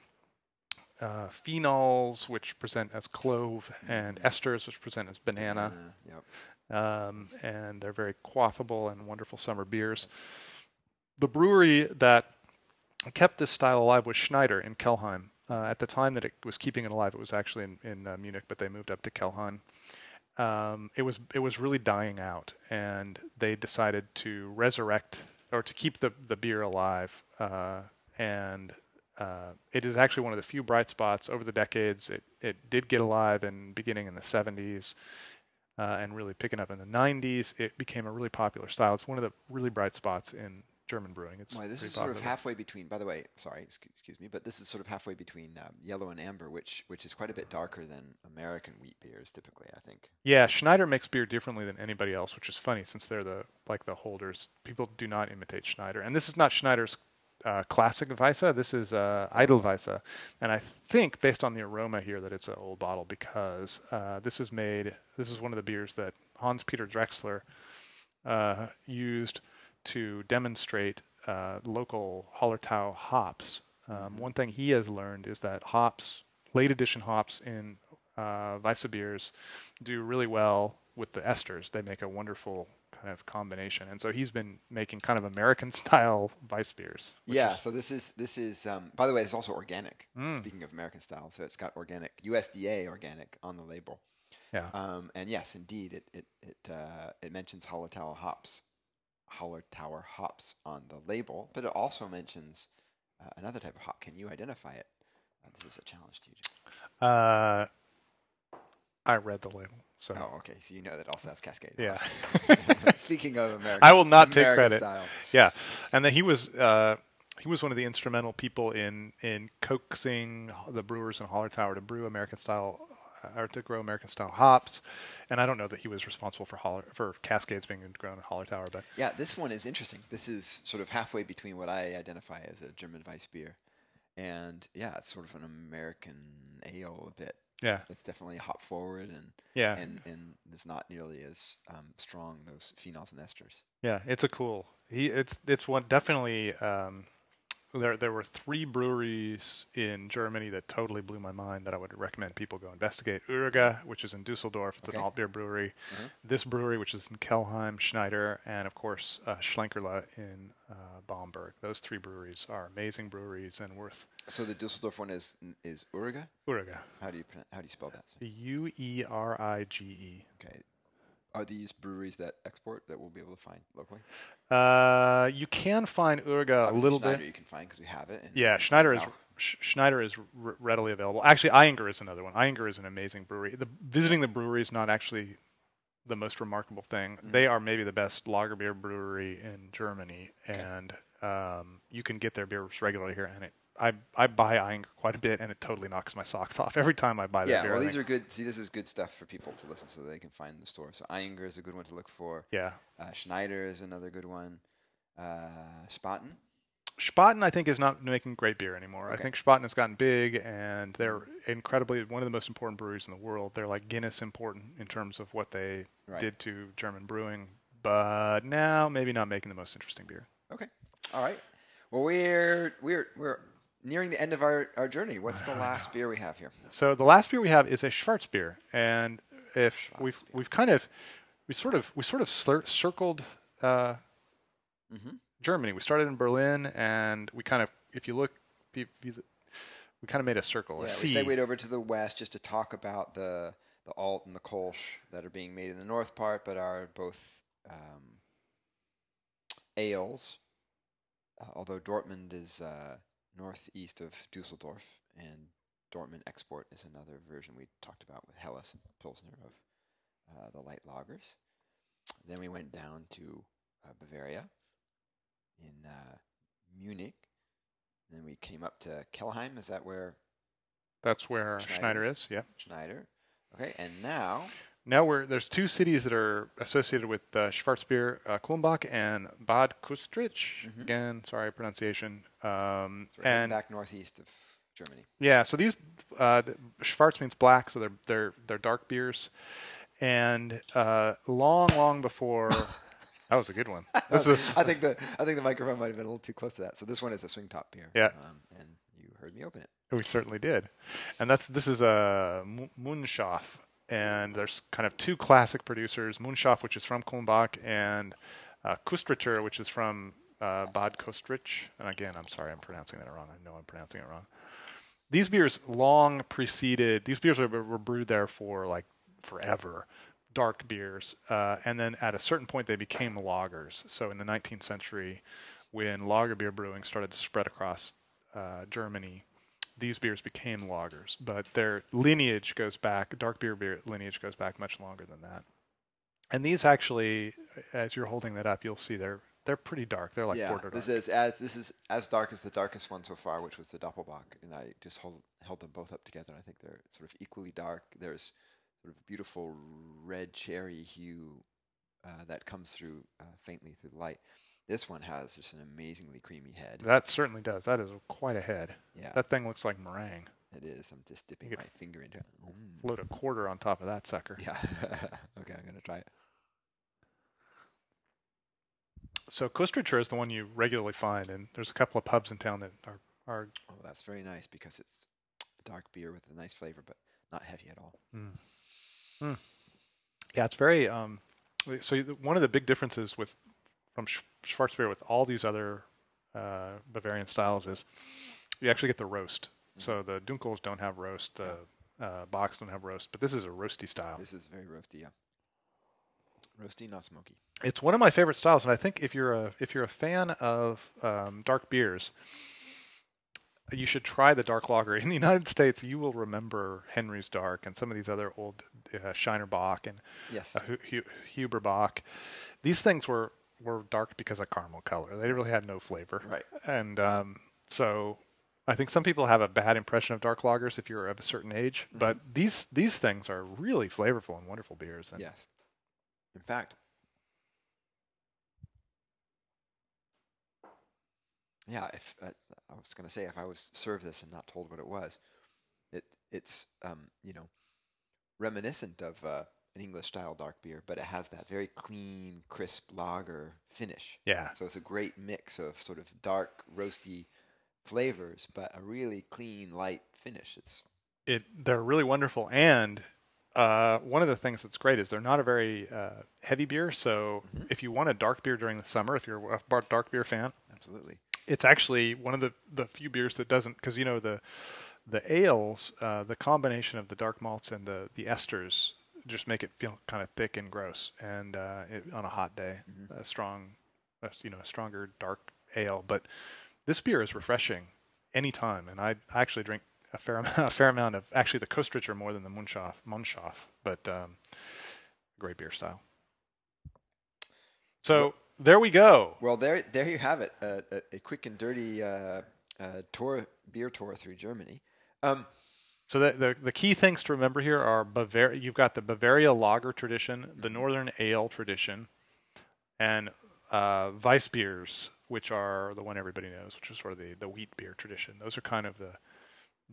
uh, phenols, which present as clove, and esters, which present as banana. Yep. um, and they're very quaffable and wonderful summer beers. The brewery that kept this style alive was Schneider in Kelheim. Uh, at the time that it was keeping it alive, it was actually in, in uh, Munich, but they moved up to Kelheim. Um, it was it was really dying out, and they decided to resurrect or to keep the the beer alive. Uh, and uh, it is actually one of the few bright spots over the decades. It it did get alive in beginning in the 70s uh, and really picking up in the 90s. It became a really popular style. It's one of the really bright spots in German brewing. It's this is sort of halfway between. By the way, sorry, excu- excuse me, but this is sort of halfway between um, yellow and amber, which which is quite a bit darker than American wheat beers typically. I think. Yeah, Schneider makes beer differently than anybody else, which is funny since they're the like the holders. People do not imitate Schneider, and this is not Schneider's uh, classic Weisse. This is uh, Edelweisse, and I think based on the aroma here that it's an old bottle because uh, this is made. This is one of the beers that Hans Peter Drexler uh, used to demonstrate uh, local Hallertau hops. Um, one thing he has learned is that hops, late edition hops in uh, Weisse beers, do really well with the esters. They make a wonderful kind of combination, and so he's been making kind of American style Weiss beers. Yeah. is- So this is this is. Um, by the way, it's also organic. Mm. Speaking of American style, so it's got organic USDA organic on the label. Yeah. Um, and yes, indeed, it it it uh, it mentions Hallertauer hops, Hallertauer hops on the label, but it also mentions uh, another type of hop. Can you identify it? Uh, this is a challenge to you. Jim. Uh, I read the label, so Oh, okay. So you know that also has Cascade. yeah. Speaking of American, I will not take credit. Style. Yeah, and then he was uh, he was one of the instrumental people in in coaxing the brewers in Hallertau to brew American style or to grow American style hops. And I don't know that he was responsible for Holler, for Cascades being grown in Hallertau, but Yeah, this one is interesting. This is sort of halfway between what I identify as a German Weiss beer, and yeah, it's sort of an American ale a bit. yeah, It's definitely hop forward and yeah, and and it's not nearly as um, strong those phenols and esters. yeah. It's a cool. He it's it's one definitely um, there there were three breweries in Germany that totally blew my mind that I would recommend people go investigate. Uerige, which is in Dusseldorf, it's Okay. an alt beer brewery. Mhm. This brewery, which is in Kelheim, Schneider, and of course uh, Schlenkerla in uh, Bamberg. Those three breweries are amazing breweries and worth So the Dusseldorf one is is Uerige. Uerige. How do you pronoun- how do you spell that? U E R I G E. Okay. Are these breweries that export that we'll be able to find locally? Uh, you can find Uerige a Obviously little Schneider bit. You can find because we have it. Yeah, Schneider is Schneider is r- readily available. Actually, Ayinger is another one. Ayinger is an amazing brewery. The visiting the brewery is not actually the most remarkable thing. Mhm. They are maybe the best lager beer brewery in Germany, Okay. and um, you can get their beers regularly here. And it, I I buy Ayinger quite a bit, and it totally knocks my socks off every time I buy their Yeah, beer. well, these are good. See, this is good stuff for people to listen so they can find in the store. So Ayinger is a good one to look for. yeah. Uh, Schneider is another good one. Uh, Spaten. Spaten, I think, is not making great beer anymore. Okay. I think Spaten has gotten big, and they're incredibly one of the most important breweries in the world. They're like Guinness important in terms of what they Right. did to German brewing, but now maybe not making the most interesting beer. Okay, all right. Well, we're we're we're nearing the end of our, our journey. What's the last beer we have here? So the last beer we have is a Schwarzbier, and if we've Schwarzbier. we've kind of we sort of we sort of slur- circled uh, Mm-hmm. Germany. We started in Berlin, and we kind of if you look, if you- we kind of made a circle, Yeah, a we segued over to the west just to talk about the the alt and the Kolsch that are being made in the north part, but are both um, ales. Uh, although Dortmund is uh, northeast of Dusseldorf, and Dortmund Export is another version we talked about with Helles Pilsner of uh, the light lagers. Then we went down to uh, Bavaria in uh, Munich. Then we came up to Kelheim. Is that where That's where Schneider Schneider is. Yeah. Schneider? Okay, and now Now we're there's two cities that are associated with uh, Schwarzbier, uh, Kulmbach and Bad Kustritz. Mhm. Again, sorry pronunciation. Um, we're and back northeast of Germany. yeah, so these uh, the- Schwarz means black, so they're they're they're dark beers. And uh, long, long before that was a good one. This is I think the I think the microphone might have been a little too close to that. So this one is a swing top beer. Yeah. Um, and you heard me open it. We certainly did, and that's this is a Mu- Mundschaff, and there's kind of two classic producers: Mundschaff, which is from Kulmbach, and uh, Kustritzer, which is from uh, Bad Kostritz. And again, I'm sorry, I'm pronouncing that wrong. I know I'm pronouncing it wrong. These beers long preceded. These beers were, were brewed there for like forever, dark beers, uh, and then at a certain point they became lagers. So in the 19th century, when lager beer brewing started to spread across uh, Germany, these beers became lagers, but their lineage goes back. Dark beer, beer lineage goes back much longer than that. And these actually, as you're holding that up, you'll see they're they're pretty dark. They're like yeah, border this is as this is as dark as the darkest one so far, which was the Doppelbock, and I just hold, held them both up together. and I think they're sort of equally dark. There's sort of beautiful red cherry hue uh, that comes through uh, faintly through the light. This one has just an amazingly creamy head. That certainly does. That is quite a head. Yeah, That thing looks like meringue. it is. I'm just dipping my finger into it. Mm. Float a quarter on top of that sucker. Yeah. okay, I'm gonna try it. So Kustritzer is the one you regularly find, and there's a couple of pubs in town that are are Oh, that's very nice because it's dark beer with a nice flavor, but not heavy at all. Yeah, it's very. Um, so one of the big differences with from Sch- Schwarzbier with all these other uh, Bavarian styles is you actually get the roast. So the Dunkels don't have roast, the uh, Bocks don't have roast, but this is a roasty style. This is very roasty, yeah. Roasty, not smoky. It's one of my favorite styles, and I think if you're a if you're a fan of um, dark beers, you should try the dark lager. In the United States, you will remember Henry's Dark and some of these other old uh, Shiner Bock and Yes. uh, Hu- Hu- Huberbach. These things were were dark because of caramel color. They really had no flavor. Right. And um, so I think some people have a bad impression of dark lagers if you're of a certain age, Mm-hmm. but these these things are really flavorful and wonderful beers. And Yes. In fact, yeah. If uh, I was going to say, if I was served this and not told what it was, it it's um, you know reminiscent of uh, an English style dark beer, but it has that very clean, crisp lager finish. yeah, So it's a great mix of sort of dark, roasty, flavors, but a really clean, light finish. It's it they're really wonderful and uh, one of the things that's great is they're not a very uh, heavy beer. So Mhm. if you want a dark beer during the summer, if you're a dark beer fan, absolutely it's actually one of the, the few beers that doesn't because you know the the ales, uh, the combination of the dark malts and the the esters just make it feel kind of thick and gross, and uh, it, on a hot day, Mhm. a strong, a, you know, a stronger dark ale. But this beer is refreshing anytime, and I, I actually drink a fair amount, a fair amount of actually the Köstritzer more than the Munschaf, Munschaf, but um, great beer style. So Well- there we go. well. There, there you have it. Uh, a, a quick and dirty uh, uh, tour, beer tour through Germany. Um, So the, the the key things to remember here are Bavaria. You've got the Bavaria lager tradition, the Northern Ale tradition, and uh, Weiss beers, which are the one everybody knows, which is sort of the, the wheat beer tradition. Those are kind of the,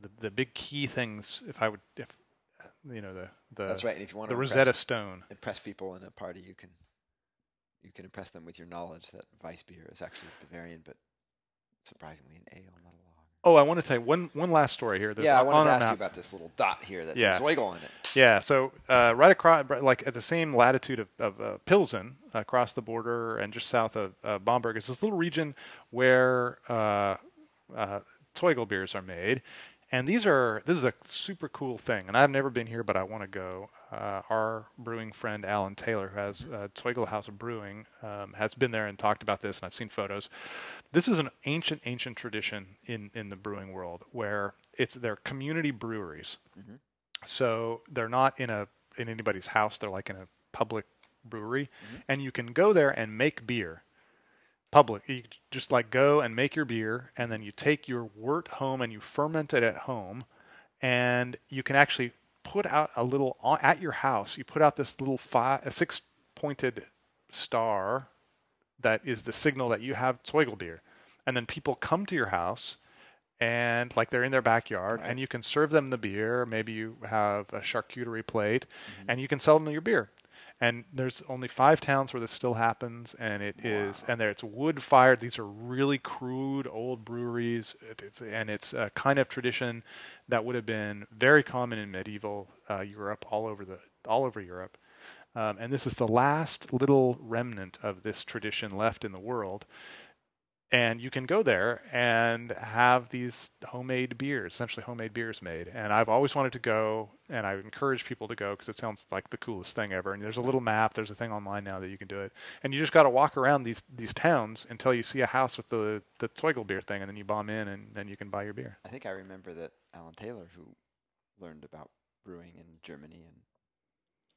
the the big key things. If I would, if you know the the that's right. And if you want the to Rosetta impress, Stone. impress people in a party, you can you can impress them with your knowledge that Weiss beer is actually Bavarian, but surprisingly an ale, not a lager. Oh, I want to tell you one one last story here. There's yeah, I wanted to ask you about this little dot here that Yeah. says in it. Yeah, so uh, right across, like at the same latitude of, of uh, Pilsen, across the border and just south of uh, Bamberg, is this little region where uh, uh, Zoigl beers are made, and these are this is a super cool thing. And I've never been here, but I want to go. Uh, our brewing friend Alan Taylor, who has uh, Zoiglhaus Brewing, um, has been there and talked about this, and I've seen photos. This is an ancient, ancient tradition in in the brewing world where it's they're community breweries. Mhm. So they're not in a in anybody's house. They're like in a public brewery, Mhm. and you can go there and make beer. Public, you just like go and make your beer, and then you take your wort home and you ferment it at home, and you can actually put out a little at your house. You put out this little five, a six pointed star that is the signal that you have Zoigl beer, and then people come to your house and like they're in their backyard Right. and you can serve them the beer maybe you have a charcuterie plate Mm-hmm. and you can sell them your beer and there's only five towns where this still happens and it is and there it's wood fired. These are really crude old breweries. It, it's and it's a kind of tradition that would have been very common in medieval uh, Europe all over the all over Europe. Um, and this is the last little remnant of this tradition left in the world and you can go there and have these homemade beers, essentially homemade beers made. And I've always wanted to go, and I encourage people to go because it sounds like the coolest thing ever. And there's a little map, there's a thing online now that you can do it, and you just got to walk around these these towns until you see a house with the the Zoigl beer thing, and then you bomb in, and then you can buy your beer. I think I remember that Alan Taylor, who learned about brewing in Germany and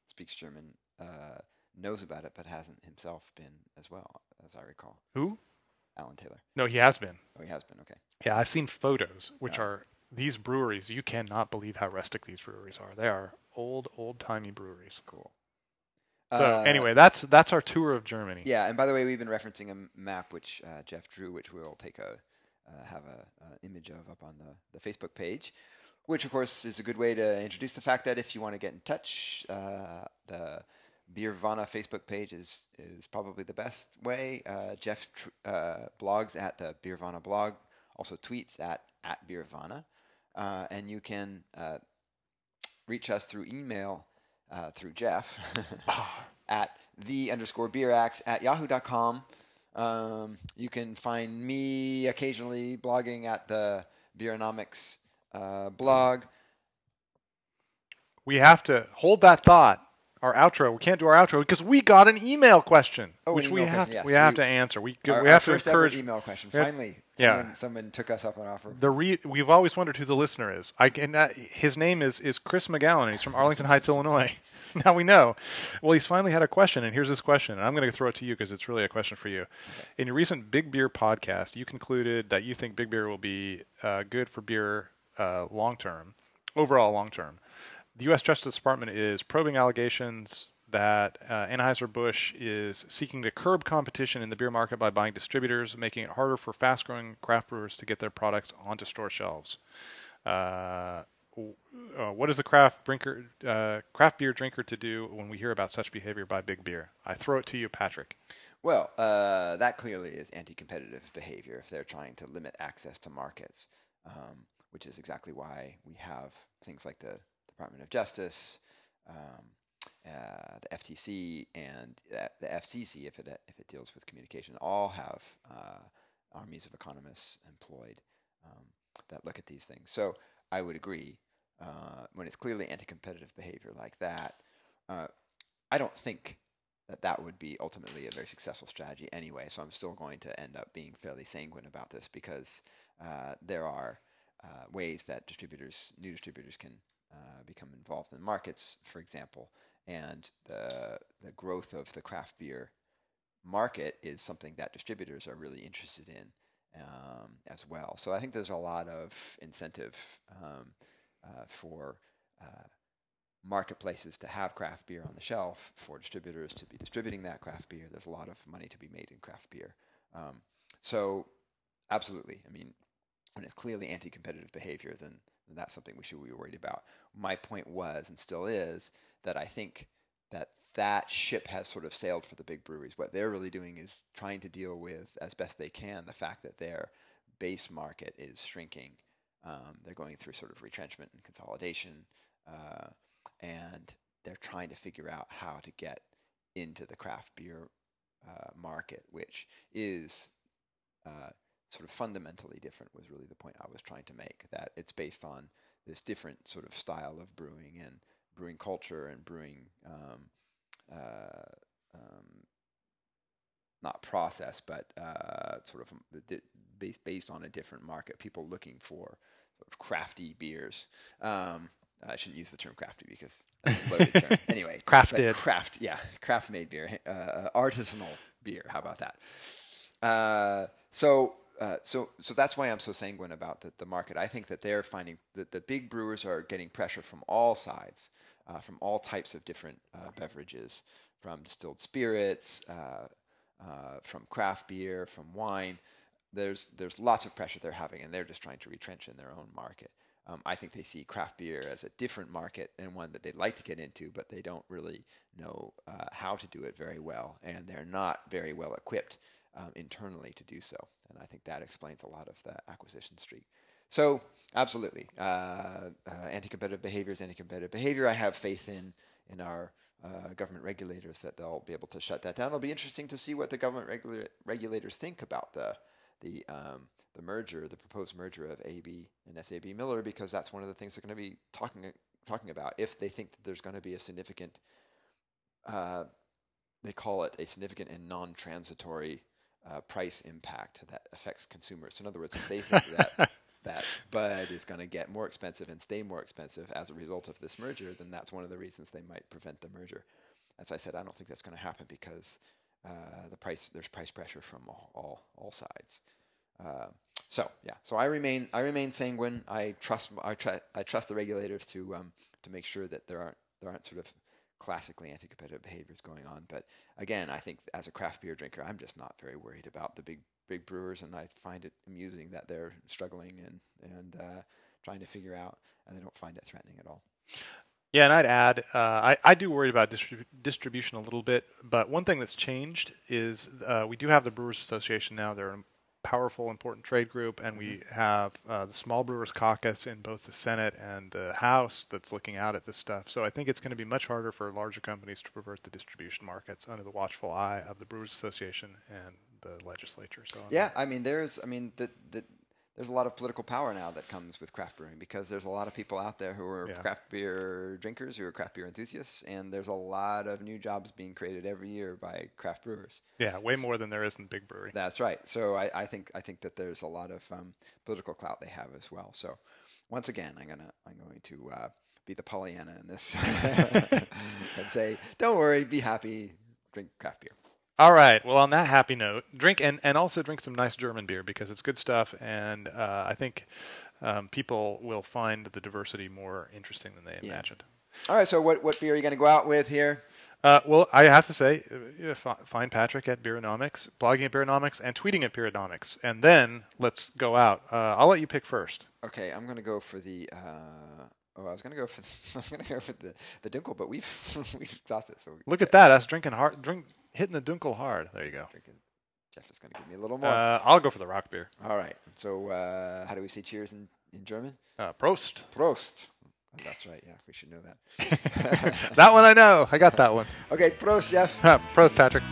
speaks German, uh, knows about it, but hasn't himself been as well, as I recall. Who? Alan Taylor. No, he has been. Oh, he has been. Okay. Yeah, I've seen photos, which Oh. are these breweries. You cannot believe how rustic these breweries are. They are old, old timey breweries. Cool. So Uh, anyway, that's that's our tour of Germany. Yeah, and by the way, we've been referencing a map which uh, Jeff drew, which we'll take a uh, have a, a image of up on the, the Facebook page, which of course is a good way to introduce the fact that if you want to get in touch, uh, the Beervana Facebook page is is probably the best way. Uh, Jeff tr- uh, blogs at the Beervana blog, also tweets at at Beervana, uh, and you can uh, reach us through email uh, through Jeff at the underscore beeraxe at yahoo.com. Um, you can find me occasionally blogging at the Beeronomics uh, blog. We have to hold that thought. Our outro. We can't do our outro because we got an email question, Oh, which we have yes. we have We- to answer. We Our, we have to first encourage ever email question. Finally, Yeah. someone, someone took us up on offer. the re- we've always wondered who the listener is. I can, uh, his name is is Chris McGowan. He's from Arlington Heights, Illinois. now we know. Well, he's finally had a question, and here's his question. And I'm going to throw it to you because it's really a question for you. In your recent Big Beer podcast, you concluded that you think Big Beer will be uh, good for beer uh, long term, overall long term. The U.S. Justice Department is probing allegations that uh, Anheuser-Busch is seeking to curb competition in the beer market by buying distributors, making it harder for fast-growing craft brewers to get their products onto store shelves. Uh, uh, what is the craft uh, craft beer drinker to do when we hear about such behavior by big beer? I throw it to you, Patrick. Well, uh, that clearly is anti-competitive behavior if they're trying to limit access to markets, um, which is exactly why we have things like the Department of Justice, um, uh, the FTC, and the FCC, if it if it deals with communication, all have uh, armies of economists employed um, that look at these things. So I would agree uh, when it's clearly anti-competitive behavior like that. Uh, I don't think that that would be ultimately a very successful strategy anyway. So I'm still going to end up being fairly sanguine about this because uh, there are uh, ways that distributors, new distributors, can uh, become involved in markets, for example, and the the growth of the craft beer market is something that distributors are really interested in um, as well. So I think there's a lot of incentive um, uh, for uh, marketplaces to have craft beer on the shelf, for distributors to be distributing that craft beer. There's a lot of money to be made in craft beer. Um, so absolutely, I mean, when it's clearly anti-competitive behavior, then, then that's something we should be worried about. My point was and still is that I think that that ship has sort of sailed for the big breweries. What they're really doing is trying to deal with, as best they can, the fact that their base market is shrinking. Um, they're going through sort of retrenchment and consolidation, uh, and they're trying to figure out how to get into the craft beer uh, market, which is uh, sort of fundamentally different. Was really the point I was trying to make. That it's based on this different sort of style of brewing and brewing culture and brewing um, uh, um, not process, but uh, sort of based based on a different market. People looking for sort of crafty beers. Um, I shouldn't use the term crafty because that's a loaded term. Anyway, crafted, craft, yeah, craft made beer, uh, artisanal beer. How about that? Uh, so uh, so so that's why I'm so sanguine about the, the market. I think that they're finding that the big brewers are getting pressure from all sides, uh, from all types of different uh, beverages, from distilled spirits, uh, uh, from craft beer, from wine. There's there's lots of pressure they're having, and they're just trying to retrench in their own market. Um, I think they see craft beer as a different market and one that they'd like to get into, but they don't really know how to do it very well, and they're not very well equipped um, internally to do so. And I think that explains a lot of the acquisition streak. So absolutely, uh, uh, anti-competitive behavior is anti-competitive behavior. I have faith in in our uh, government regulators that they'll be able to shut that down. It'll be interesting to see what the government regula- regulators think about the the um, the merger, the proposed merger of AB and SAB Miller, because that's one of the things they're going to be talking talking about. If they think that there's going to be a significant, uh, they call it a significant and non-transitory uh, price impact that affects consumers. So in other words, if they think that that bud is going to get more expensive and stay more expensive as a result of this merger, then that's one of the reasons they might prevent the merger. As I said, I don't think that's going to happen because uh, the price there's price pressure from all all, all sides. Uh, so yeah, so I remain I remain sanguine. I trust I, I trust the regulators to um, to make sure that there aren't there aren't sort of classically anti-competitive behaviors going on. But again, I think as a craft beer drinker, I'm just not very worried about the big big brewers, and I find it amusing that they're struggling and and uh, trying to figure out, and I don't find it threatening at all. Yeah, and I'd add, uh, I, I do worry about distrib- distribution a little bit, but one thing that's changed is uh, we do have the Brewers Association now. They're powerful, important trade group, and we mm-hmm. have uh, the Small Brewers Caucus in both the Senate and the House that's looking out at this stuff. So I think it's going to be much harder for larger companies to pervert the distribution markets under the watchful eye of the Brewers Association and the legislature. So yeah, I mean, there's, I mean, the, the there's a lot of political power now that comes with craft brewing because there's a lot of people out there who are yeah. craft beer drinkers, who are craft beer enthusiasts, and there's a lot of new jobs being created every year by craft brewers. Yeah, way more than there is in big brewery. That's right. So I, I think I think that there's a lot of um, political clout they have as well. So once again, I'm gonna I'm going to uh, be the Pollyanna in this and say, don't worry, be happy, drink craft beer. All right. Well, on that happy note, drink and, and also drink some nice German beer because it's good stuff, and uh, I think um, people will find the diversity more interesting than they yeah. imagined. All right. So, what what beer are you going to go out with here? Uh, well, I have to say, uh, find Patrick at Beeronomics, blogging at Beeronomics, and tweeting at Beeronomics, and then let's go out. Uh, I'll let you pick first. Okay, I'm going to go for the. Uh, oh, I was going to go for. The, I was going to go for the the Dunkel, but we've we've exhausted. So look at that, us drinking hard, drink hitting the dunkel hard. There you go. Drinking. Jeff is going to give me a little more. Uh, I'll go for the Rauch beer. All right. So uh, how do we say cheers in, in German? Uh, Prost. Prost. Oh, that's right. Yeah, we should know that. that one I know. I got that one. Okay, Prost, Jeff. Prost, Patrick.